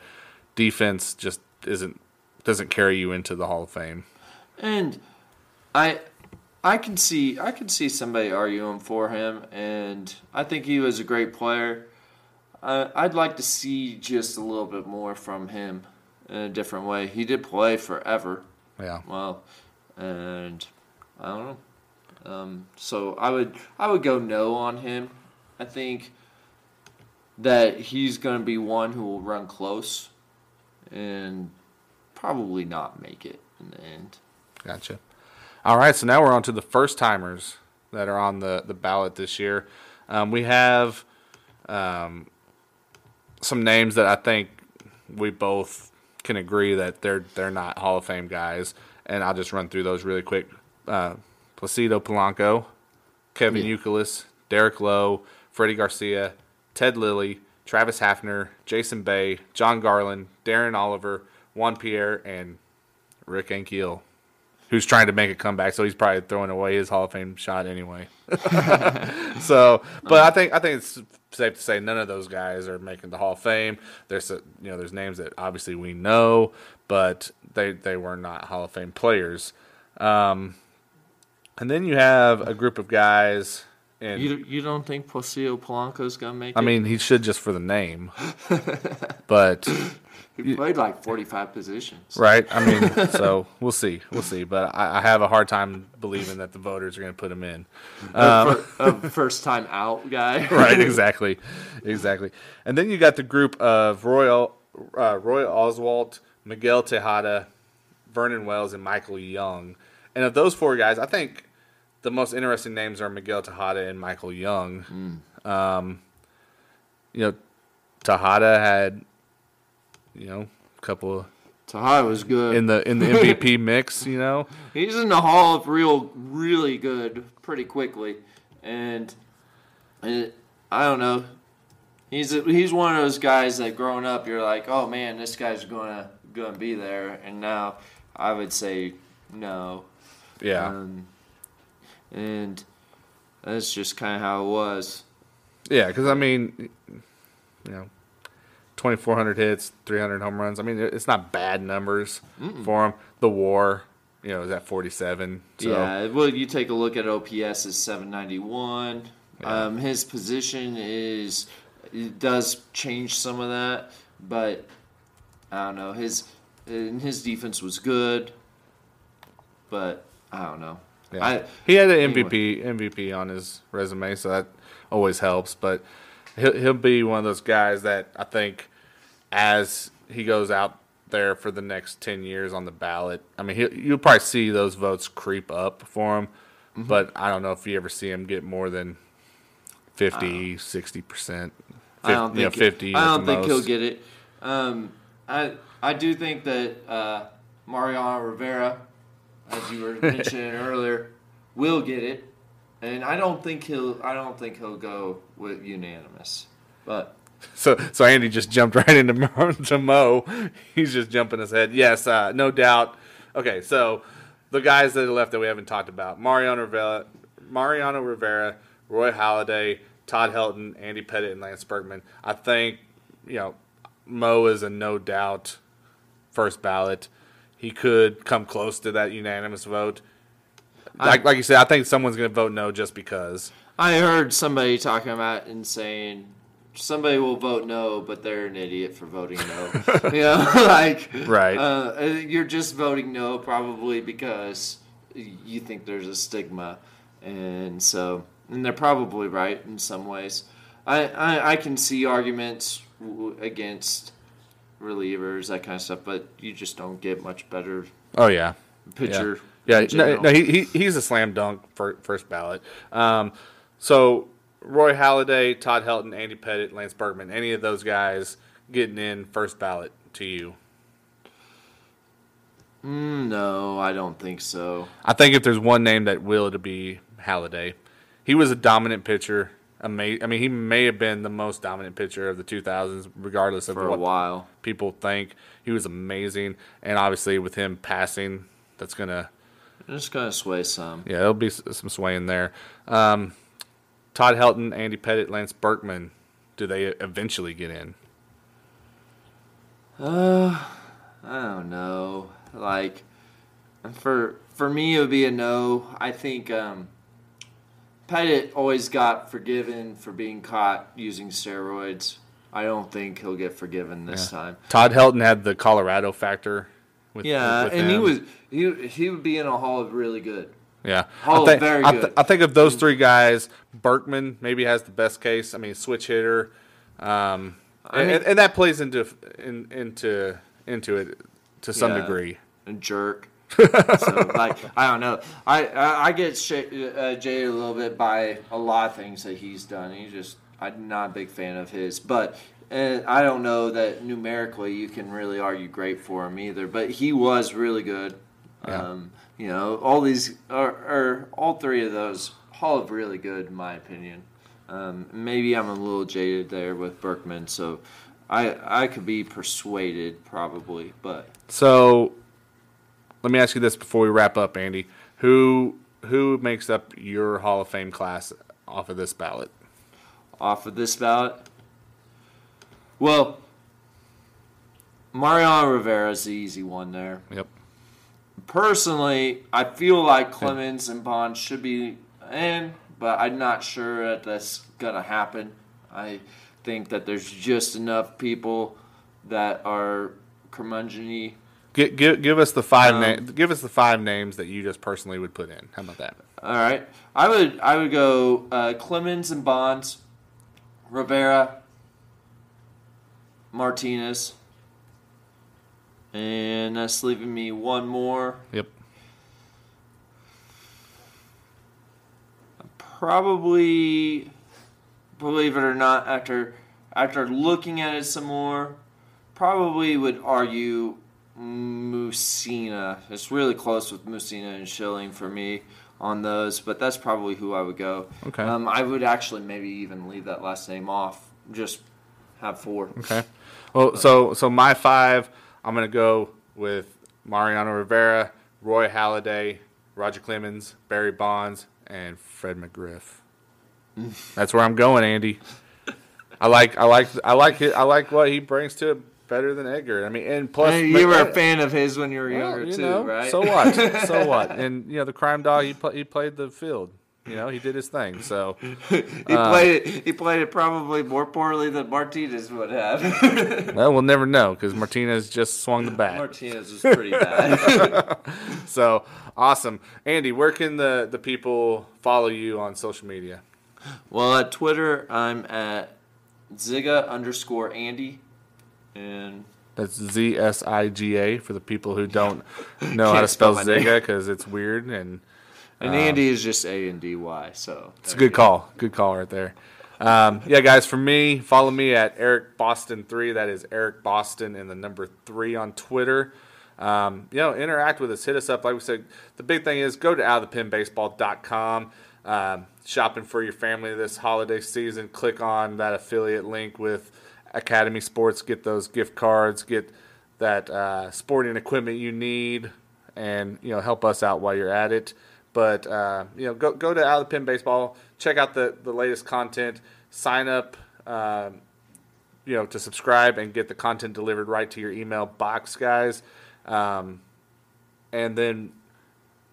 defense just isn't doesn't carry you into the Hall of Fame. And I I can see I can see somebody arguing for him, and I think he was a great player. I, I'd like to see just a little bit more from him in a different way. He did play forever, Yeah. well, and I don't know. Um, so I would I would go no on him. I think that he's going to be one who will run close, and probably not make it in the end. Gotcha. All right, so now we're on to the first timers that are on the, the ballot this year. Um, we have um, some names that I think we both can agree that they're they're not Hall of Fame guys, and I'll just run through those really quick. Uh, Placido Polanco, Kevin Yeah. Derek Lowe, Freddie Garcia, Ted Lilly, Travis Hafner, Jason Bay, Jon Garland, Darren Oliver, Juan Pierre, and Rick Ankiel, who's trying to make a comeback, so he's probably throwing away his Hall of Fame shot anyway. so, but I think I think it's safe to say none of those guys are making the Hall of Fame. There's you know there's names that obviously we know, but they they were not Hall of Fame players. Um, and then you have a group of guys, and You you don't think Placido Polanco's gonna make it? I mean he should just for the name, but he played like forty five positions. right? I mean, so we'll see, we'll see. But I, I have a hard time believing that the voters are going to put him in. A fir- a first time out guy. right, exactly, exactly. And then you got the group of Roy, uh, Roy Oswalt, Miguel Tejada, Vernon Wells, and Michael Young. And of those four guys, I think the most interesting names are Miguel Tejada and Michael Young. Um, you know, Tejada had, you know, a couple of, Tejada was good. in the in the MVP mix. You know, He's in the Hall of Real, really good, pretty quickly, and I don't know. He's a, he's one of those guys that growing up, you're like, oh man, this guy's gonna gonna be there, and now I would say no. yeah, Um, and that's just kind of how it was. yeah. Because I mean, you know, 2,400 hits, 300 home runs. I mean, it's not bad numbers for him. The WAR, you know, is at 47. So Yeah, well, you take a look at OPS is 791. Um, his position is it does change some of that, but I don't know. His and his defense was good, but I don't know. Yeah. I, he had an anyway. MVP MVP on his resume, so that always helps. But he'll he'll be one of those guys that I think as he goes out there for the next ten years on the ballot. I mean, he'll, you'll probably see those votes creep up for him, Mm-hmm. but I don't know if you ever see him get more than 50, 60 percent. I don't think you know, fifty. I don't think he'll get it. Um, I I do think that uh, Mariano Rivera, as you were mentioning earlier, will get it, and I don't think he'll. I don't think he'll go with unanimous. But So, so Andy just jumped right into Mo, to Mo. He's just jumping his head. Yes, uh, no doubt. Okay, so the guys that are left that we haven't talked about: Mariano Rivera, Mariano Rivera, Roy Halladay, Todd Helton, Andy Pettitte, and Lance Berkman. I think you know Mo is a no doubt first ballot. He could come close to that unanimous vote. Like, like you said, I think someone's going to vote no just because. I heard somebody talking about and saying somebody will vote no, but they're an idiot for voting no. you know, like Right. Uh, you're just voting no probably because you think there's a stigma, and so and they're probably right in some ways. I I, I can see arguments against relievers that kind of stuff, but you just don't get much better Oh yeah, pitcher. Yeah, in no, no he, he he's a slam dunk for first ballot. Um, so Roy Halladay, Todd Helton, Andy Pettitte, Lance Berkman, any of those guys getting in first ballot to you? Mm, no, I don't think so. I think if there's one name that will to be Halladay. He was a dominant pitcher. Ama- I mean, he may have been the most dominant pitcher of the 2000s, regardless of For a what while. people think. He was amazing, and obviously with him passing, that's gonna Just gonna sway some. Yeah, there'll be some sway in there. Um, Todd Helton, Andy Pettitte, Lance Berkman. Do they eventually get in? Uh, I don't know. Like for for me it would be a no. I think um Pettitte always got forgiven for being caught using steroids. I don't think he'll get forgiven this time. Todd Helton had the Colorado factor. With, Yeah, with and he was he he would be in a hall of really good. Yeah, Oh, I think, very I, th- good. I think of those three guys, Berkman maybe has the best case. I mean, switch hitter, um, and, mean- and that plays into in, into into it to some Yeah. degree. a jerk. So like I don't know. I I, I get sh- uh, jaded a little bit by a lot of things that he's done. He's just I'm not a big fan of his, but. And I don't know that numerically you can really argue great for him either, but he was really good. Yeah. Um, you know, all these are, are all three of those Hall of really good in my opinion. Um, maybe I'm a little jaded there with Berkman, so I I could be persuaded probably, but So, let me ask you this before we wrap up, Andy. Who who makes up your Hall of Fame class off of this ballot? off of this ballot? Well, Mariano Rivera is the easy one there. Yep. Personally, I feel like Clemens and Bond should be in, but I'm not sure that that's gonna happen. I think that there's just enough people that are curmudgeon Give, give, give us the five Um, na- give us the five names that you just personally would put in. How about that? All right, I would I would go uh, Clemens and Bonds, Rivera, Martinez, and that's leaving me one more. Yep. Probably, believe it or not, after after looking at it some more, probably would argue Mussina. It's really close with Mussina and Schilling for me on those, but that's probably who I would go. Okay. Um, I would actually maybe even leave that last name off. Just have four. Okay. Well, so so my five, I'm gonna go with Mariano Rivera, Roy Halladay, Roger Clemens, Barry Bonds, and Fred McGriff. That's where I'm going, Andy. I like I like I like it. I like what he brings to it better than Edgar. I mean, and plus you were a fan of his when you were well, younger you too, know, right? So what? so what? And you know, the crime dog. He pla he played the field. You know, he did his thing. So he uh, played it. He played it probably more poorly than Martinez would have. well, we'll never know because Martinez just swung the bat. Martinez was pretty bad. So awesome, Andy. Where can the the people follow you on social media? well, at Twitter, I'm at Zsiga underscore Andy, and That's Z S I G A for the people who don't know how to spell spell. Zsiga because it's weird and and Andy is just A and D Y. So it's a good call. Good call right there. Um, yeah, guys, for me, follow me at Eric Boston three. That is Eric Boston and the number three on Twitter. Um, you know, interact with us. Hit us up. Like we said, the big thing is go to outofthepenbaseball.com. Um, shopping for your family this holiday season. Click on that affiliate link with Academy Sports. Get those gift cards. Get that uh, sporting equipment you need, and you know help us out while you're at it. But uh, you know, go go to Out of the Pen Baseball. Check out the the latest content. Sign up. Um, you know, to subscribe and get the content delivered right to your email box, guys. Um, and then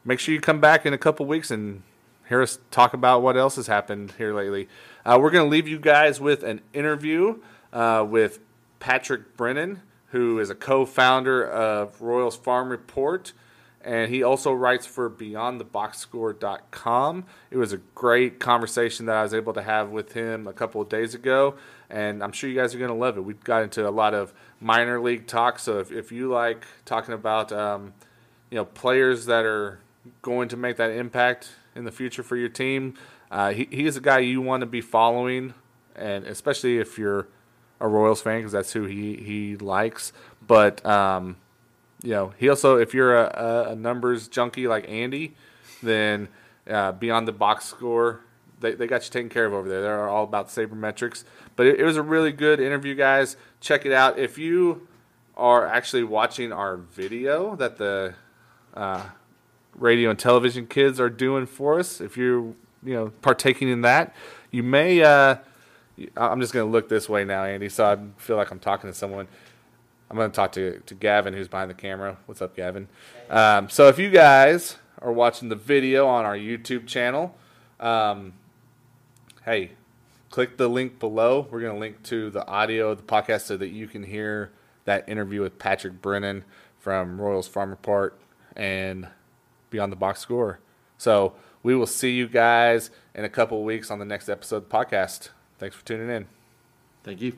make sure you come back in a couple weeks and hear us talk about what else has happened here lately. Uh, we're going to leave you guys with an interview uh, with Patrick Brennan, who is a co-founder of Royals Farm Report, and he also writes for BeyondTheBoxScore.com. It was a great conversation that I was able to have with him a couple of days ago, and I'm sure you guys are going to love it. We got into a lot of minor league talk, so if, if you like talking about um, you know players that are going to make that impact in the future for your team. Uh, he, he is a guy you want to be following, and especially if you're a Royals fan, because that's who he, he likes. But um, you know, he also if you're a, a, numbers junkie like Andy, then uh, beyond the box score, they, they got you taken care of over there. They're all about sabermetrics. But it, it was a really good interview, guys. Check it out. If you are actually watching our video that the uh, radio and television kids are doing for us. If you're, you know, partaking in that, you may. Uh, I'm just going to look this way now, Andy, so I feel like I'm talking to someone. I'm going to talk to, to Gavin, who's behind the camera. What's up, Gavin? Um, so if you guys are watching the video on our YouTube channel, um, hey, click the link below. We're going to link to the audio of the podcast so that you can hear that interview with Patrick Brennan from Royals Farm Report and Beyond the Box Score. So we will see you guys in a couple weeks on the next episode of the podcast. Thanks for tuning in. Thank you.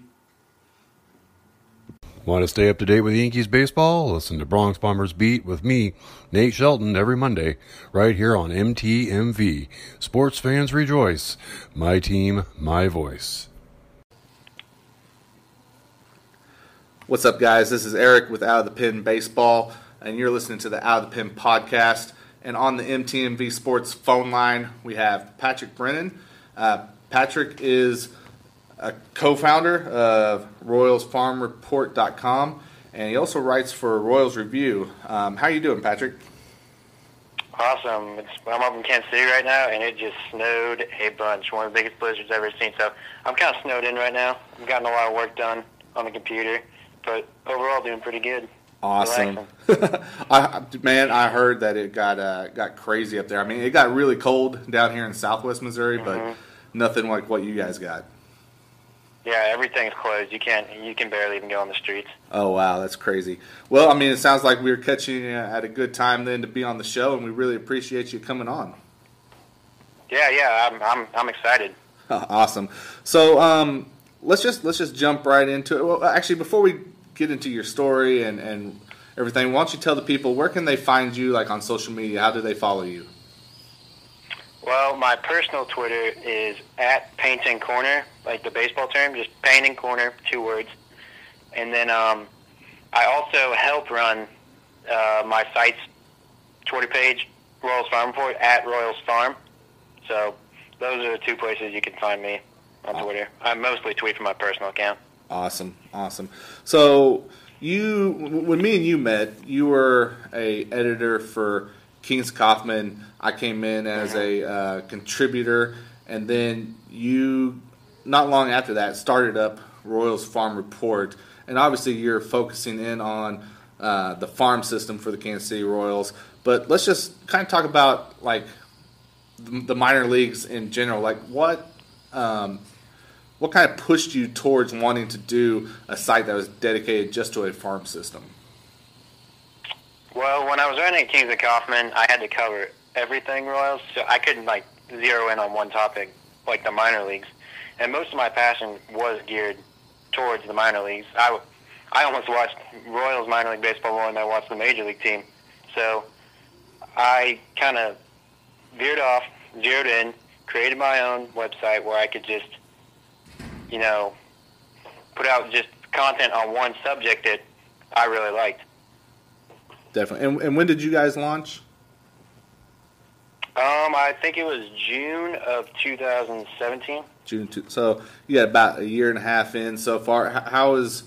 Want to stay up to date with Yankees baseball? Listen to Bronx Bombers Beat with me, Nate Shelton, every Monday, right here on MTMV. Sports fans rejoice. My team, my voice. What's up, guys? This is Eric with Out of the Pen Baseball, and you're listening to the Out of the Pen podcast. And on the MTMV Sports phone line, we have Patrick Brennan. Uh, Patrick is a co-founder of RoyalsFarmReport.com, and he also writes for Royals Review. Um, how you doing, Patrick? Awesome. It's, I'm up in Kansas City right now, and it just snowed a bunch. One of the biggest blizzards I've ever seen. So I'm kind of snowed in right now. I've gotten a lot of work done on the computer, but overall doing pretty good. Awesome, I, man! I heard that it got uh, got crazy up there. I mean, it got really cold down here in Southwest Missouri, but nothing like what you guys got. Yeah, everything's closed. You can't. You can barely even go on the streets. Oh wow, that's crazy. Well, I mean, it sounds like we were catching you at a good time then to be on the show, and we really appreciate you coming on. Yeah, yeah. I'm. I'm. I'm excited. awesome. So um, let's just let's just jump right into it. Well, actually, before we get into your story and and everything, why don't you tell the people where can they find you, like on social media? How do they follow you? Well, my personal Twitter is at Painting Corner, like the baseball term, just Painting Corner, two words. And then um, I also help run uh, my site's Twitter page, Royals Farm Report, at Royals Farm. So those are the two places you can find me on Twitter. I mostly tweet from my personal account. Awesome, awesome. So you, when me and you met, you were a editor for Kings Kauffman. I came in as a uh, contributor, and then you not long after that, started up Royals Farm Report, and obviously you're focusing in on uh, the farm system for the Kansas City Royals. But let's just kind of talk about like the minor leagues in general. Like what um, what kind of pushed you towards wanting to do a site that was dedicated just to a farm system? Well, when I was running Kings of Kauffman, I had to cover everything Royals, so I couldn't like zero in on one topic like the minor leagues. And most of my passion was geared towards the minor leagues. I, I almost watched Royals minor league baseball more than I watched the major league team. So I kind of veered off, zeroed in, created my own website where I could just, you know, put out just content on one subject that I really liked. Definitely. And, and when did you guys launch? Um, I think it was June of 2017. June. Two, so you got about a year and a half in so far. How is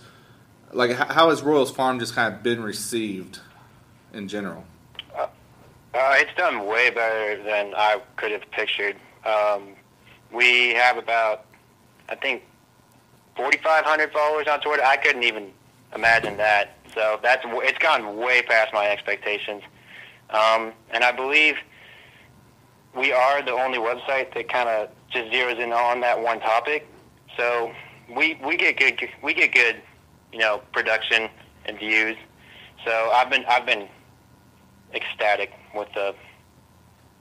like how has Royals Farm just kind of been received in general? Uh, it's done way better than I could have pictured. Um, we have about, I think, 4,500 followers on Twitter. I couldn't even imagine that. So that's it's gone way past my expectations. Um, and I believe we are the only website that kind of just zeroes in on that one topic. So we we get good we get good, you know, production and views. So I've been I've been ecstatic with the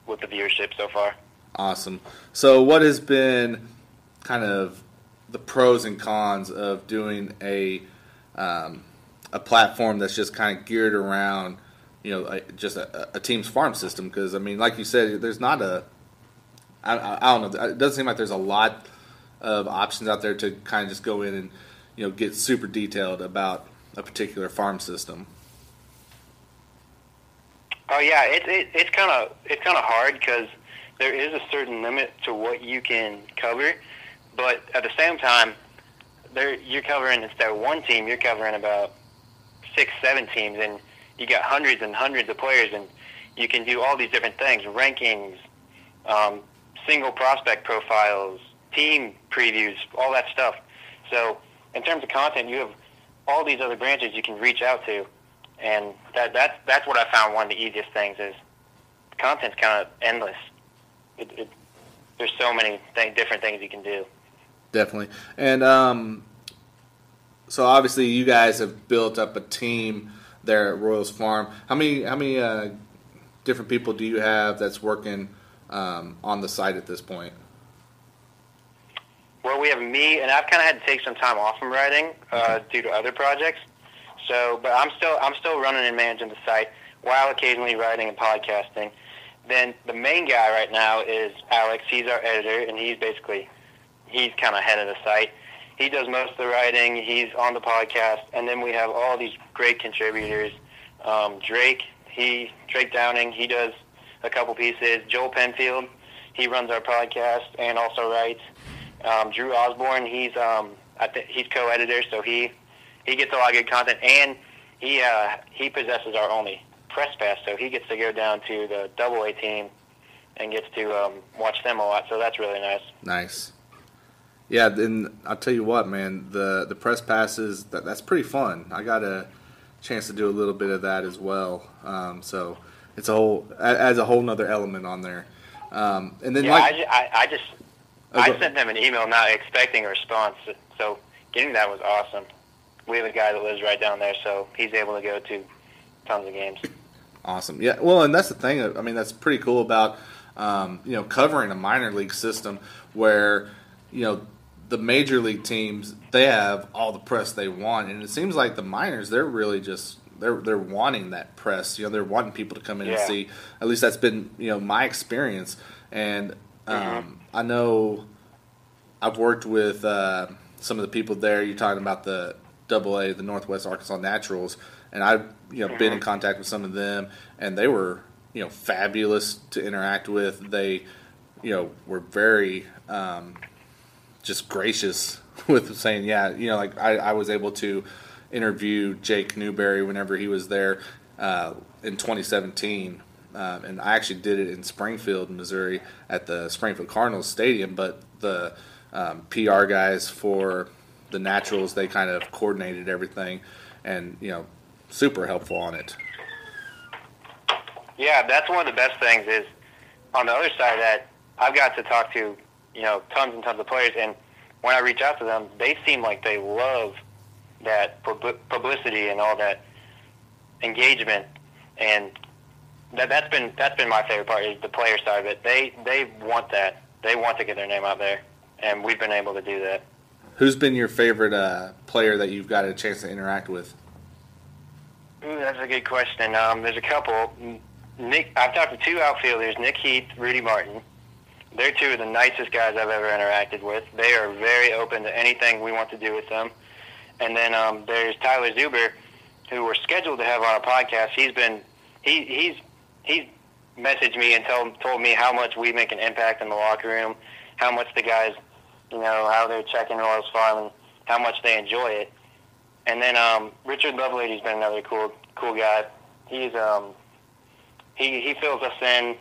with the viewership so far. Awesome. So what has been kind of the pros and cons of doing a um, a platform that's just kind of geared around you know just a, a team's farm system? Because I mean, like you said, there's not a I don't know. It doesn't seem like there's a lot of options out there to kind of just go in and you know get super detailed about a particular farm system. Oh yeah, it, it it's kind of it's kind of hard because there is a certain limit to what you can cover, but at the same time, there you're covering instead of one team, you're covering about six, seven teams, and you got hundreds and hundreds of players, and you can do all these different things, rankings, um, single prospect profiles, team previews, all that stuff. So in terms of content, you have all these other branches you can reach out to, and that that's that's what I found one of the easiest things is content's kind of endless. It, it, there's so many different things you can do. Definitely. And um, so obviously you guys have built up a team there at Royals Farm. How many how many uh, different people do you have that's working um, on the site at this point? Well, we have me, and I've kind of had to take some time off from writing uh, due to other projects. So, but I'm still I'm still running and managing the site while occasionally writing and podcasting. Then the main guy right now is Alex. He's our editor, and he's basically he's kind of head of the site. He does most of the writing. He's on the podcast, and then we have all these great contributors. Um, Drake, he Drake Downing, he does a couple pieces. Joel Penfield, he runs our podcast and also writes. Um, Drew Osborne, he's um, I th- he's co-editor, so he he gets a lot of good content, and he uh, he possesses our only press pass, so he gets to go down to the Double A team and gets to um, watch them a lot. So that's really nice. Nice. Yeah, then I'll tell you what, man. The the press passes that that's pretty fun. I got a chance to do a little bit of that as well. Um, so it's a whole adds a whole nother element on there. Um, and then Yeah, like I, I just Oh, I sent them an email not expecting a response, so getting that was awesome. We have a guy that lives right down there, so he's able to go to tons of games. Awesome. Yeah. Well, and that's the thing. I mean, that's pretty cool about um, you know covering a minor league system where you know the major league teams they have all the press they want, and it seems like the minors they're really just they're they're wanting that press. You know, they're wanting people to come in and see. At least that's been you know my experience, and um, I know I've worked with uh, some of the people there. You're talking about the Double A, the Northwest Arkansas Naturals, and I've you know been in contact with some of them, and they were you know fabulous to interact with. They you know were very um, just gracious with saying, yeah, you know, like I, I was able to interview Jake Newberry whenever he was there uh, in 2017. Um, and I actually did it in Springfield, Missouri, at the Springfield Cardinals Stadium. But the um, PR guys for the Naturals. They kind of coordinated everything, and you know, super helpful on it. Yeah, that's one of the best things is on the other side of that I've got to talk to, you know, tons and tons of players and when I reach out to them, they seem like they love that pub- publicity and all that engagement and that that's been that's been my favorite part is the player side of it. They they want that. They want to get their name out there and we've been able to do that. Who's been your favorite uh, player that you've got a chance to interact with? Ooh, that's a good question. Um, there's a couple. Nick, I've talked to two outfielders, Nick Heath, Rudy Martin. They're two of the nicest guys I've ever interacted with. They are very open to anything we want to do with them. And then um, there's Tyler Zuber, who we're scheduled to have on a podcast. He's been he he's he's messaged me and told told me how much we make an impact in the locker room, how much the guys, you know, how they're checking Royals Farm and how much they enjoy it. And then um, Richard Lovelady's been another cool cool guy. He's um, he he fills us in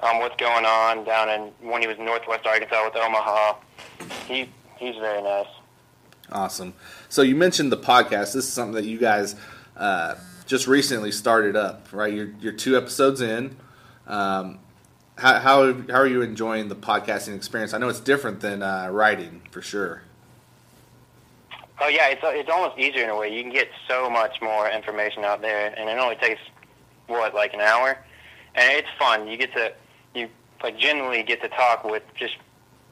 on what's going on down in when he was in Northwest Arkansas with Omaha. He he's very nice. Awesome. So you mentioned the podcast. This is something that you guys uh, just recently started up, right? You're, you're two episodes in. Um, how, how how are you enjoying the podcasting experience? I know it's different than uh, writing for sure. Oh yeah, it's it's almost easier in a way. You can get so much more information out there, and it only takes what like an hour, and it's fun. You get to you like genuinely get to talk with just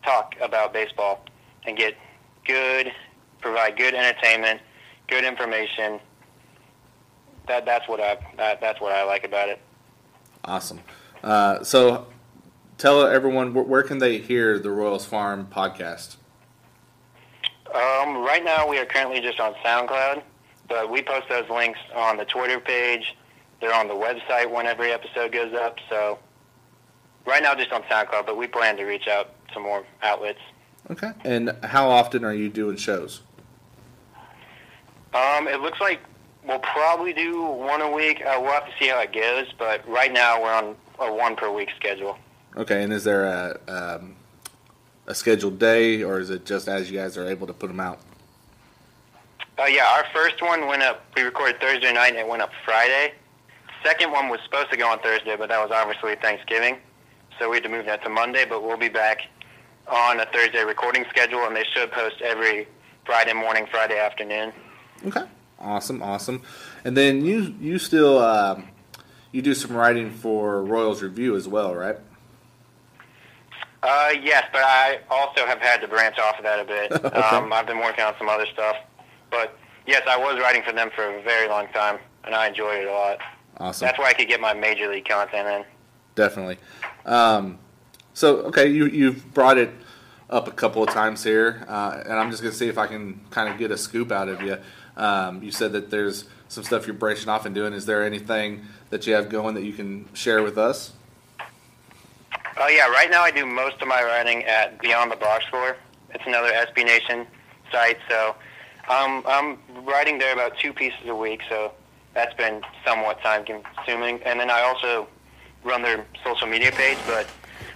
talk about baseball and get good, provide good entertainment, good information. That that's what I that, that's what I like about it. Awesome. Uh, so tell everyone where, where can they hear the Royals Farm podcast? Um, right now, we are currently just on SoundCloud, but we post those links on the Twitter page. They're on the website when every episode goes up. So right now, just on SoundCloud, but we plan to reach out to more outlets. Okay. And how often are you doing shows? Um, it looks like we'll probably do one a week. Uh, we'll have to see how it goes, but right now we're on a one per week schedule. Okay. And is there a um, a scheduled day, or is it just as you guys are able to put them out? Uh, yeah, our first one went up. We recorded Thursday night, and it went up Friday. Second one was supposed to go on Thursday, but that was obviously Thanksgiving, so we had to move that to Monday. But we'll be back on a Thursday recording schedule, and they should post every Friday morning, Friday afternoon. Okay. Awesome, awesome. And then you you still um, you do some writing for Royals Review as well, right? Uh, yes, but I also have had to branch off of that a bit. Okay. um, I've been working on some other stuff, but yes, I was writing for them for a very long time, and I enjoyed it a lot. Awesome. That's why I could get my major league content in. Definitely. Um, so okay, you you've brought it up a couple of times here, uh, and I'm just gonna see if I can kind of get a scoop out of you. Um, you said that there's some stuff you're branching off and doing. Is there anything that you have going that you can share with us? Oh yeah, right now I do most of my writing at Beyond the Box Score. It's another SB Nation site, so um, I'm writing there about two pieces a week. So that's been somewhat time consuming. And then I also run their social media page, but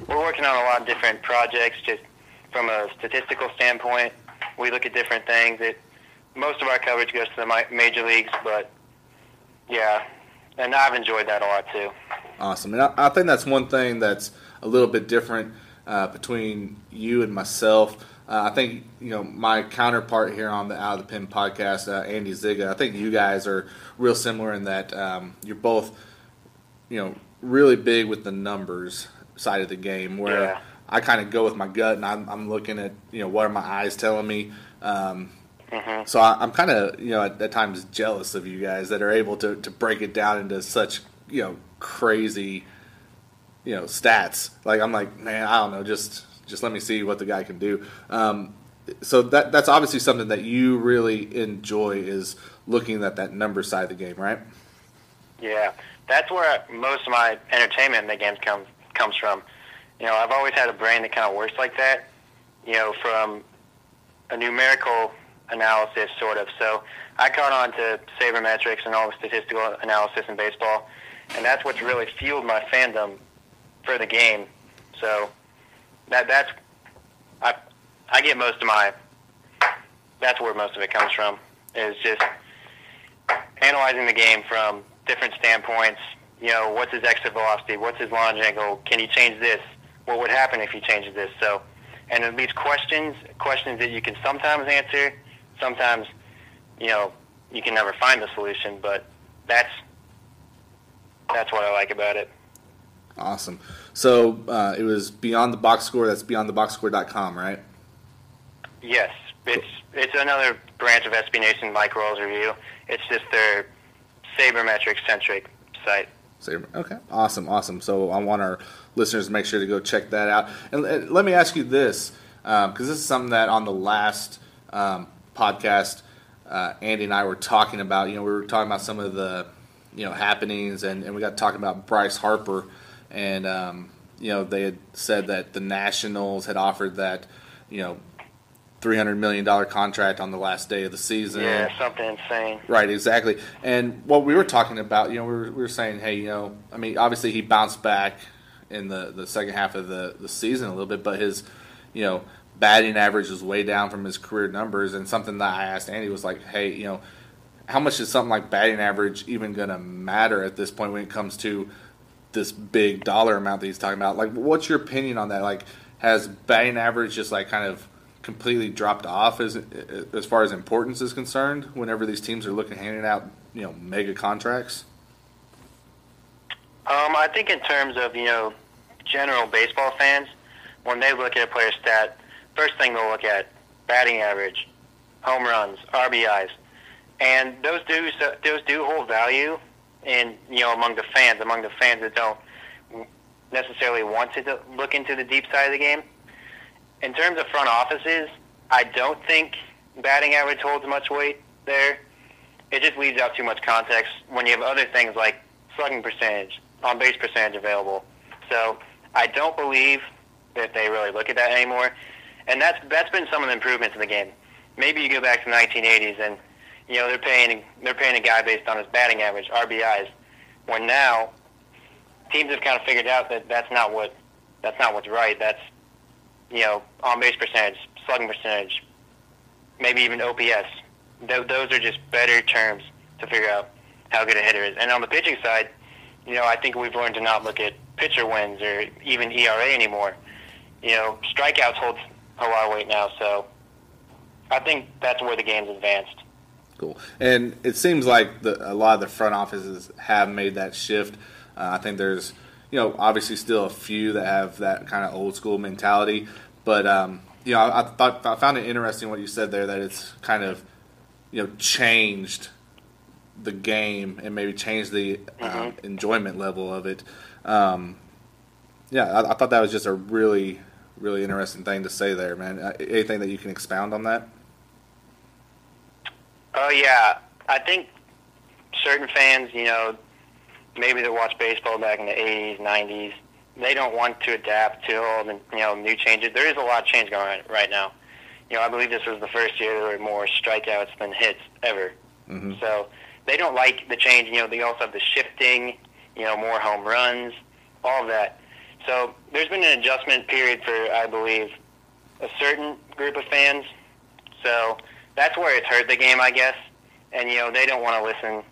we're working on a lot of different projects. Just from a statistical standpoint, we look at different things. It most of our coverage goes to the major leagues, but yeah, and I've enjoyed that a lot too. Awesome. And I, I think that's one thing that's a little bit different uh, between you and myself. Uh, I think you know my counterpart here on the Out of the Pen podcast, uh, Andy Zsiga. I think you guys are real similar in that um, you're both, you know, really big with the numbers side of the game. Where Yeah. I kind of go with my gut and I'm, I'm looking at you know what are my eyes telling me. Um, Mm-hmm. so I, I'm kind of, you know, at, at times jealous of you guys that are able to, to break it down into such, you know, crazy, you know, stats. Like I'm like, man, I don't know, just just let me see what the guy can do. Um, so that that's obviously something that you really enjoy is looking at that number side of the game, right? Yeah, that's where most of my entertainment in the games comes comes from. You know, I've always had a brain that kind of works like that. You know, from a numerical analysis, sort of. So I caught on to sabermetrics and all the statistical analysis in baseball, and that's what's really fueled my fandom for the game. So that that's I I get most of my. That's where most of it comes from. Is just analyzing the game from different standpoints. You know, what's his exit velocity? What's his launch angle? Can he change this? What would happen if he changes this? So, and it leaves questions, questions that you can sometimes answer, sometimes, you know, you can never find the solution. But that's that's what I like about it. Awesome. So uh, it was Beyond the Box Score. That's beyondtheboxscore.com, right? Yes, it's it's another branch of SB Nation Mike Royals Review. It's just their sabermetric centric site. Saber. Okay, awesome, awesome. So I want our listeners to make sure to go check that out. And, and let me ask you this, because this is something that on the last um, podcast, uh, Andy and I were talking about. You know, we were talking about some of the you know happenings, and, and we got talking about Bryce Harper, and um, you know they had said that the Nationals had offered that you know three hundred million dollar contract on the last day of the season. Yeah, something insane. Right, exactly. And what we were talking about, you know, we were, we were saying, hey, you know, I mean, obviously he bounced back in the, the second half of the, the season a little bit, but his, you know, batting average was way down from his career numbers. And something that I asked Andy was like, hey, you know, how much is something like batting average even going to matter at this point when it comes to this big dollar amount that he's talking about? Like, what's your opinion on that? Like, has batting average just like kind of completely dropped off as as far as importance is concerned whenever these teams are looking handing out you know mega contracts? Um, I think in terms of you know general baseball fans, when they look at a player's stat, first thing they'll look at batting average, home runs, RBIs, and those do those do hold value in you know among the fans, among the fans that don't necessarily want to look into the deep side of the game. In terms of front offices, I don't think batting average holds much weight there. It just leaves out too much context when you have other things like slugging percentage, on base percentage available. So I don't believe that they really look at that anymore. And that's that's been some of the improvements in the game. Maybe you go back to the 1980s and you know they're paying they're paying a guy based on his batting average, RBIs. When now teams have kind of figured out that that's not what that's not what's right. That's you know on base percentage, slugging percentage, maybe even OPS. Th- those are just better terms to figure out how good a hitter is. And on the pitching side, you know I think we've learned to not look at pitcher wins or even ERA anymore. You know strikeouts hold a lot of weight now, so I think that's where the game's advanced. Cool. And it seems like the, a lot of the front offices have made that shift. Uh, I think there's, you know, obviously still a few that have that kind of old school mentality, but um, you know, I, I thought I found it interesting what you said there that it's kind of, you know, changed the game and maybe changed the um, enjoyment level of it. Um, yeah, I, I thought that was just a really, really interesting thing to say there, man. Uh, anything that you can expound on that? Oh yeah, I think certain fans, you know, maybe that watch baseball back in the '80s, '90s, they don't want to adapt to all the you know new changes. There is a lot of change going on right now. You know, I believe this was the first year there were more strikeouts than hits ever. Mm-hmm. So they don't like the change. You know, they also have the shifting. You know, more home runs, all of that. So there's been an adjustment period for, I believe, a certain group of fans. So that's where it's hurt the game, I guess. And you know, they don't want to listen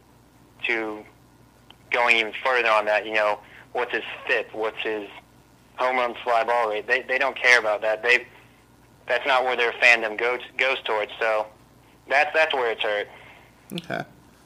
to going even further on that. You know, what's his FIP? What's his home run fly ball rate? They they don't care about that. They that's not where their fandom goes goes towards. So that's that's where it's hurt. Okay,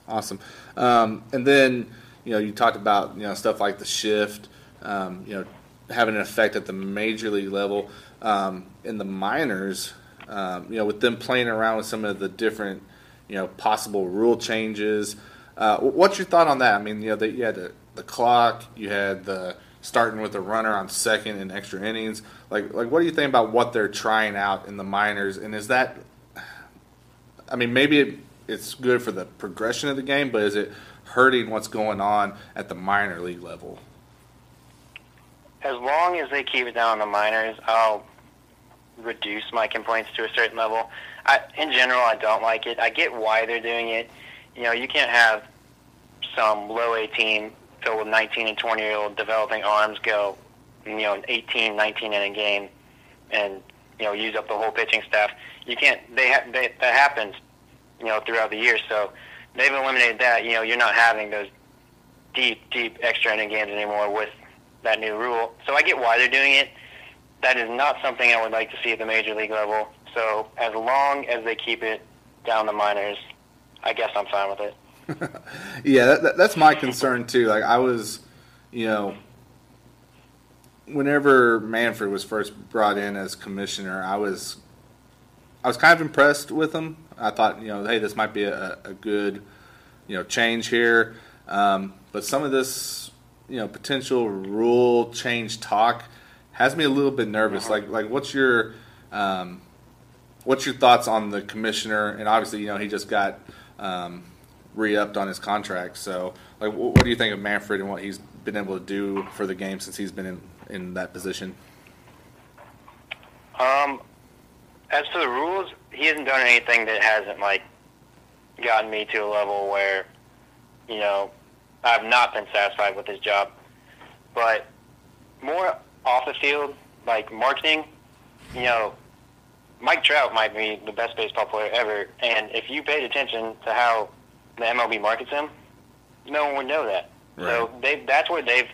awesome. Um, and then you know you talked about you know stuff like the shift, um, you know having an effect at the major league level. Um, in the minors, um, you know with them playing around with some of the different you know possible rule changes. Uh, what's your thought on that? I mean, you know, the, you had the, the clock, you had the starting with a runner on second in extra innings. Like, like, what do you think about what they're trying out in the minors? And is that, I mean, maybe it, it's good for the progression of the game, but is it hurting what's going on at the minor league level? As long as they keep it down on the minors, I'll reduce my complaints to a certain level. I, in general, I don't like it. I get why they're doing it. You know, you can't have some low A team filled with 19 and 20 year old developing arms go, you know, an 18, 19 inning game and you know use up the whole pitching staff. You can't. They, ha- they that happens, you know, throughout the year. So they've eliminated that. You know, you're not having those deep, deep extra inning games anymore with that new rule. So I get why they're doing it. That is not something I would like to see at the major league level. So as long as they keep it down the minors, I guess I'm fine with it. Yeah, that, that, that's my concern too. Like I was, you know, whenever Manfred was first brought in as commissioner, I was, I was kind of impressed with him. I thought, you know, hey, this might be a, a good, you know, change here. Um, but some of this, you know, potential rule change talk has me a little bit nervous. Like, like what's your, um, what's your thoughts on the commissioner? And obviously, you know, he just got. Um, re-upped on his contract. So, like, wh- what do you think of Manfred and what he's been able to do for the game since he's been in, in that position? Um, as for the rules, he hasn't done anything that hasn't like gotten me to a level where, you know, I've not been satisfied with his job. But more off the field, like marketing, you know, Mike Trout might be the best baseball player ever, and if you paid attention to how the MLB markets him, no one would know that. So they that's where they've.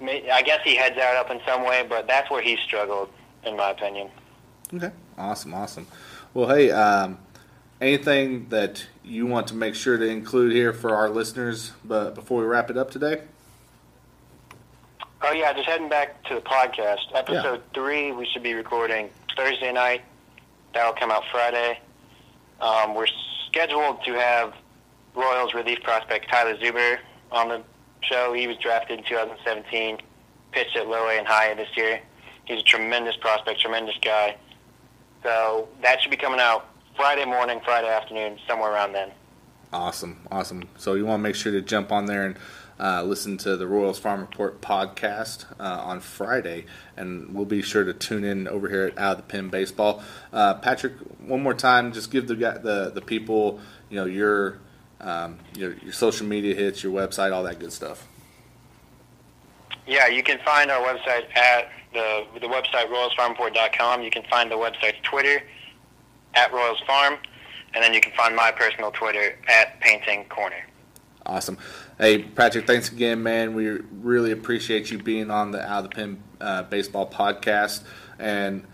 Made, I guess he heads out up in some way, but that's where he struggled, in my opinion. Okay, awesome, awesome. Well, hey, um, anything that you want to make sure to include here for our listeners, but before we wrap it up today? Oh yeah, just heading back to the podcast. Episode three, we should be recording Thursday night. That'll come out Friday. Um, we're scheduled to have Royals relief prospect Tyler Zuber on the show. He was drafted in 2017, pitched at low A and high A this year. He's a tremendous prospect, tremendous guy. So that should be coming out Friday morning, Friday afternoon, somewhere around then. Awesome, awesome. So you want to make sure to jump on there and uh, listen to the Royals Farm Report podcast uh, on Friday, and we'll be sure to tune in over here at Out of the Pen Baseball. Uh, Patrick, one more time, just give the the the people, you know, your um, your, your social media hits, your website, all that good stuff. Yeah, you can find our website at the the website royalsfarmreport.com. You can find the website's Twitter at Royals Farm, and then you can find my personal Twitter at Painting Corner. Awesome. Hey, Patrick, thanks again, man. We really appreciate you being on the Out of the Pen uh, Baseball podcast. And,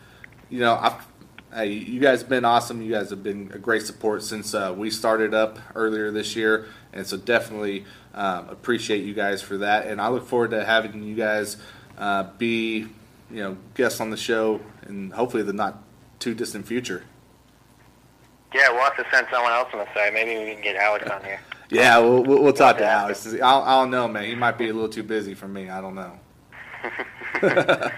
you know, I've, hey, you guys have been awesome. You guys have been a great support since uh, we started up earlier this year. And so definitely um, appreciate you guys for that. And I look forward to having you guys uh, be, you know, guests on the show and hopefully the not too distant future. Yeah, we'll have to send someone else on the side. Maybe we can get Alex on here. Yeah, we'll, we'll, we'll talk to Alex. I don't, I don't know, man. He might be a little too busy for me. I don't know.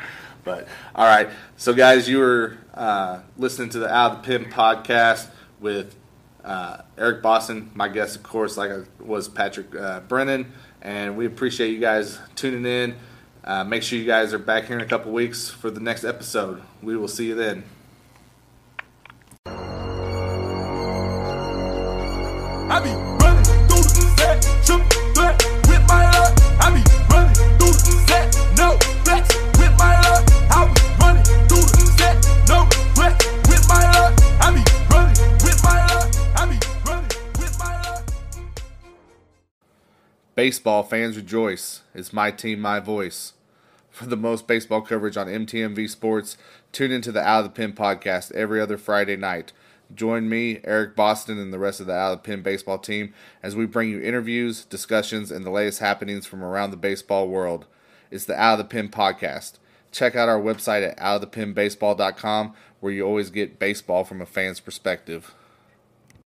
but all right, so guys, you were uh, listening to the Out of the Pen podcast with uh, Eric Boston. My guest, of course, like I was Patrick uh, Brennan, and we appreciate you guys tuning in. Uh, make sure you guys are back here in a couple weeks for the next episode. We will see you then. I Baseball fans rejoice. It's my team, my voice. For the most baseball coverage on MTMV Sports, tune into the Out of the Pen podcast every other Friday night. Join me, Eric Boston, and the rest of the Out of the Pen baseball team as we bring you interviews, discussions, and the latest happenings from around the baseball world. It's the Out of the Pen podcast. Check out our website at outofthepenbaseball.com where you always get baseball from a fan's perspective.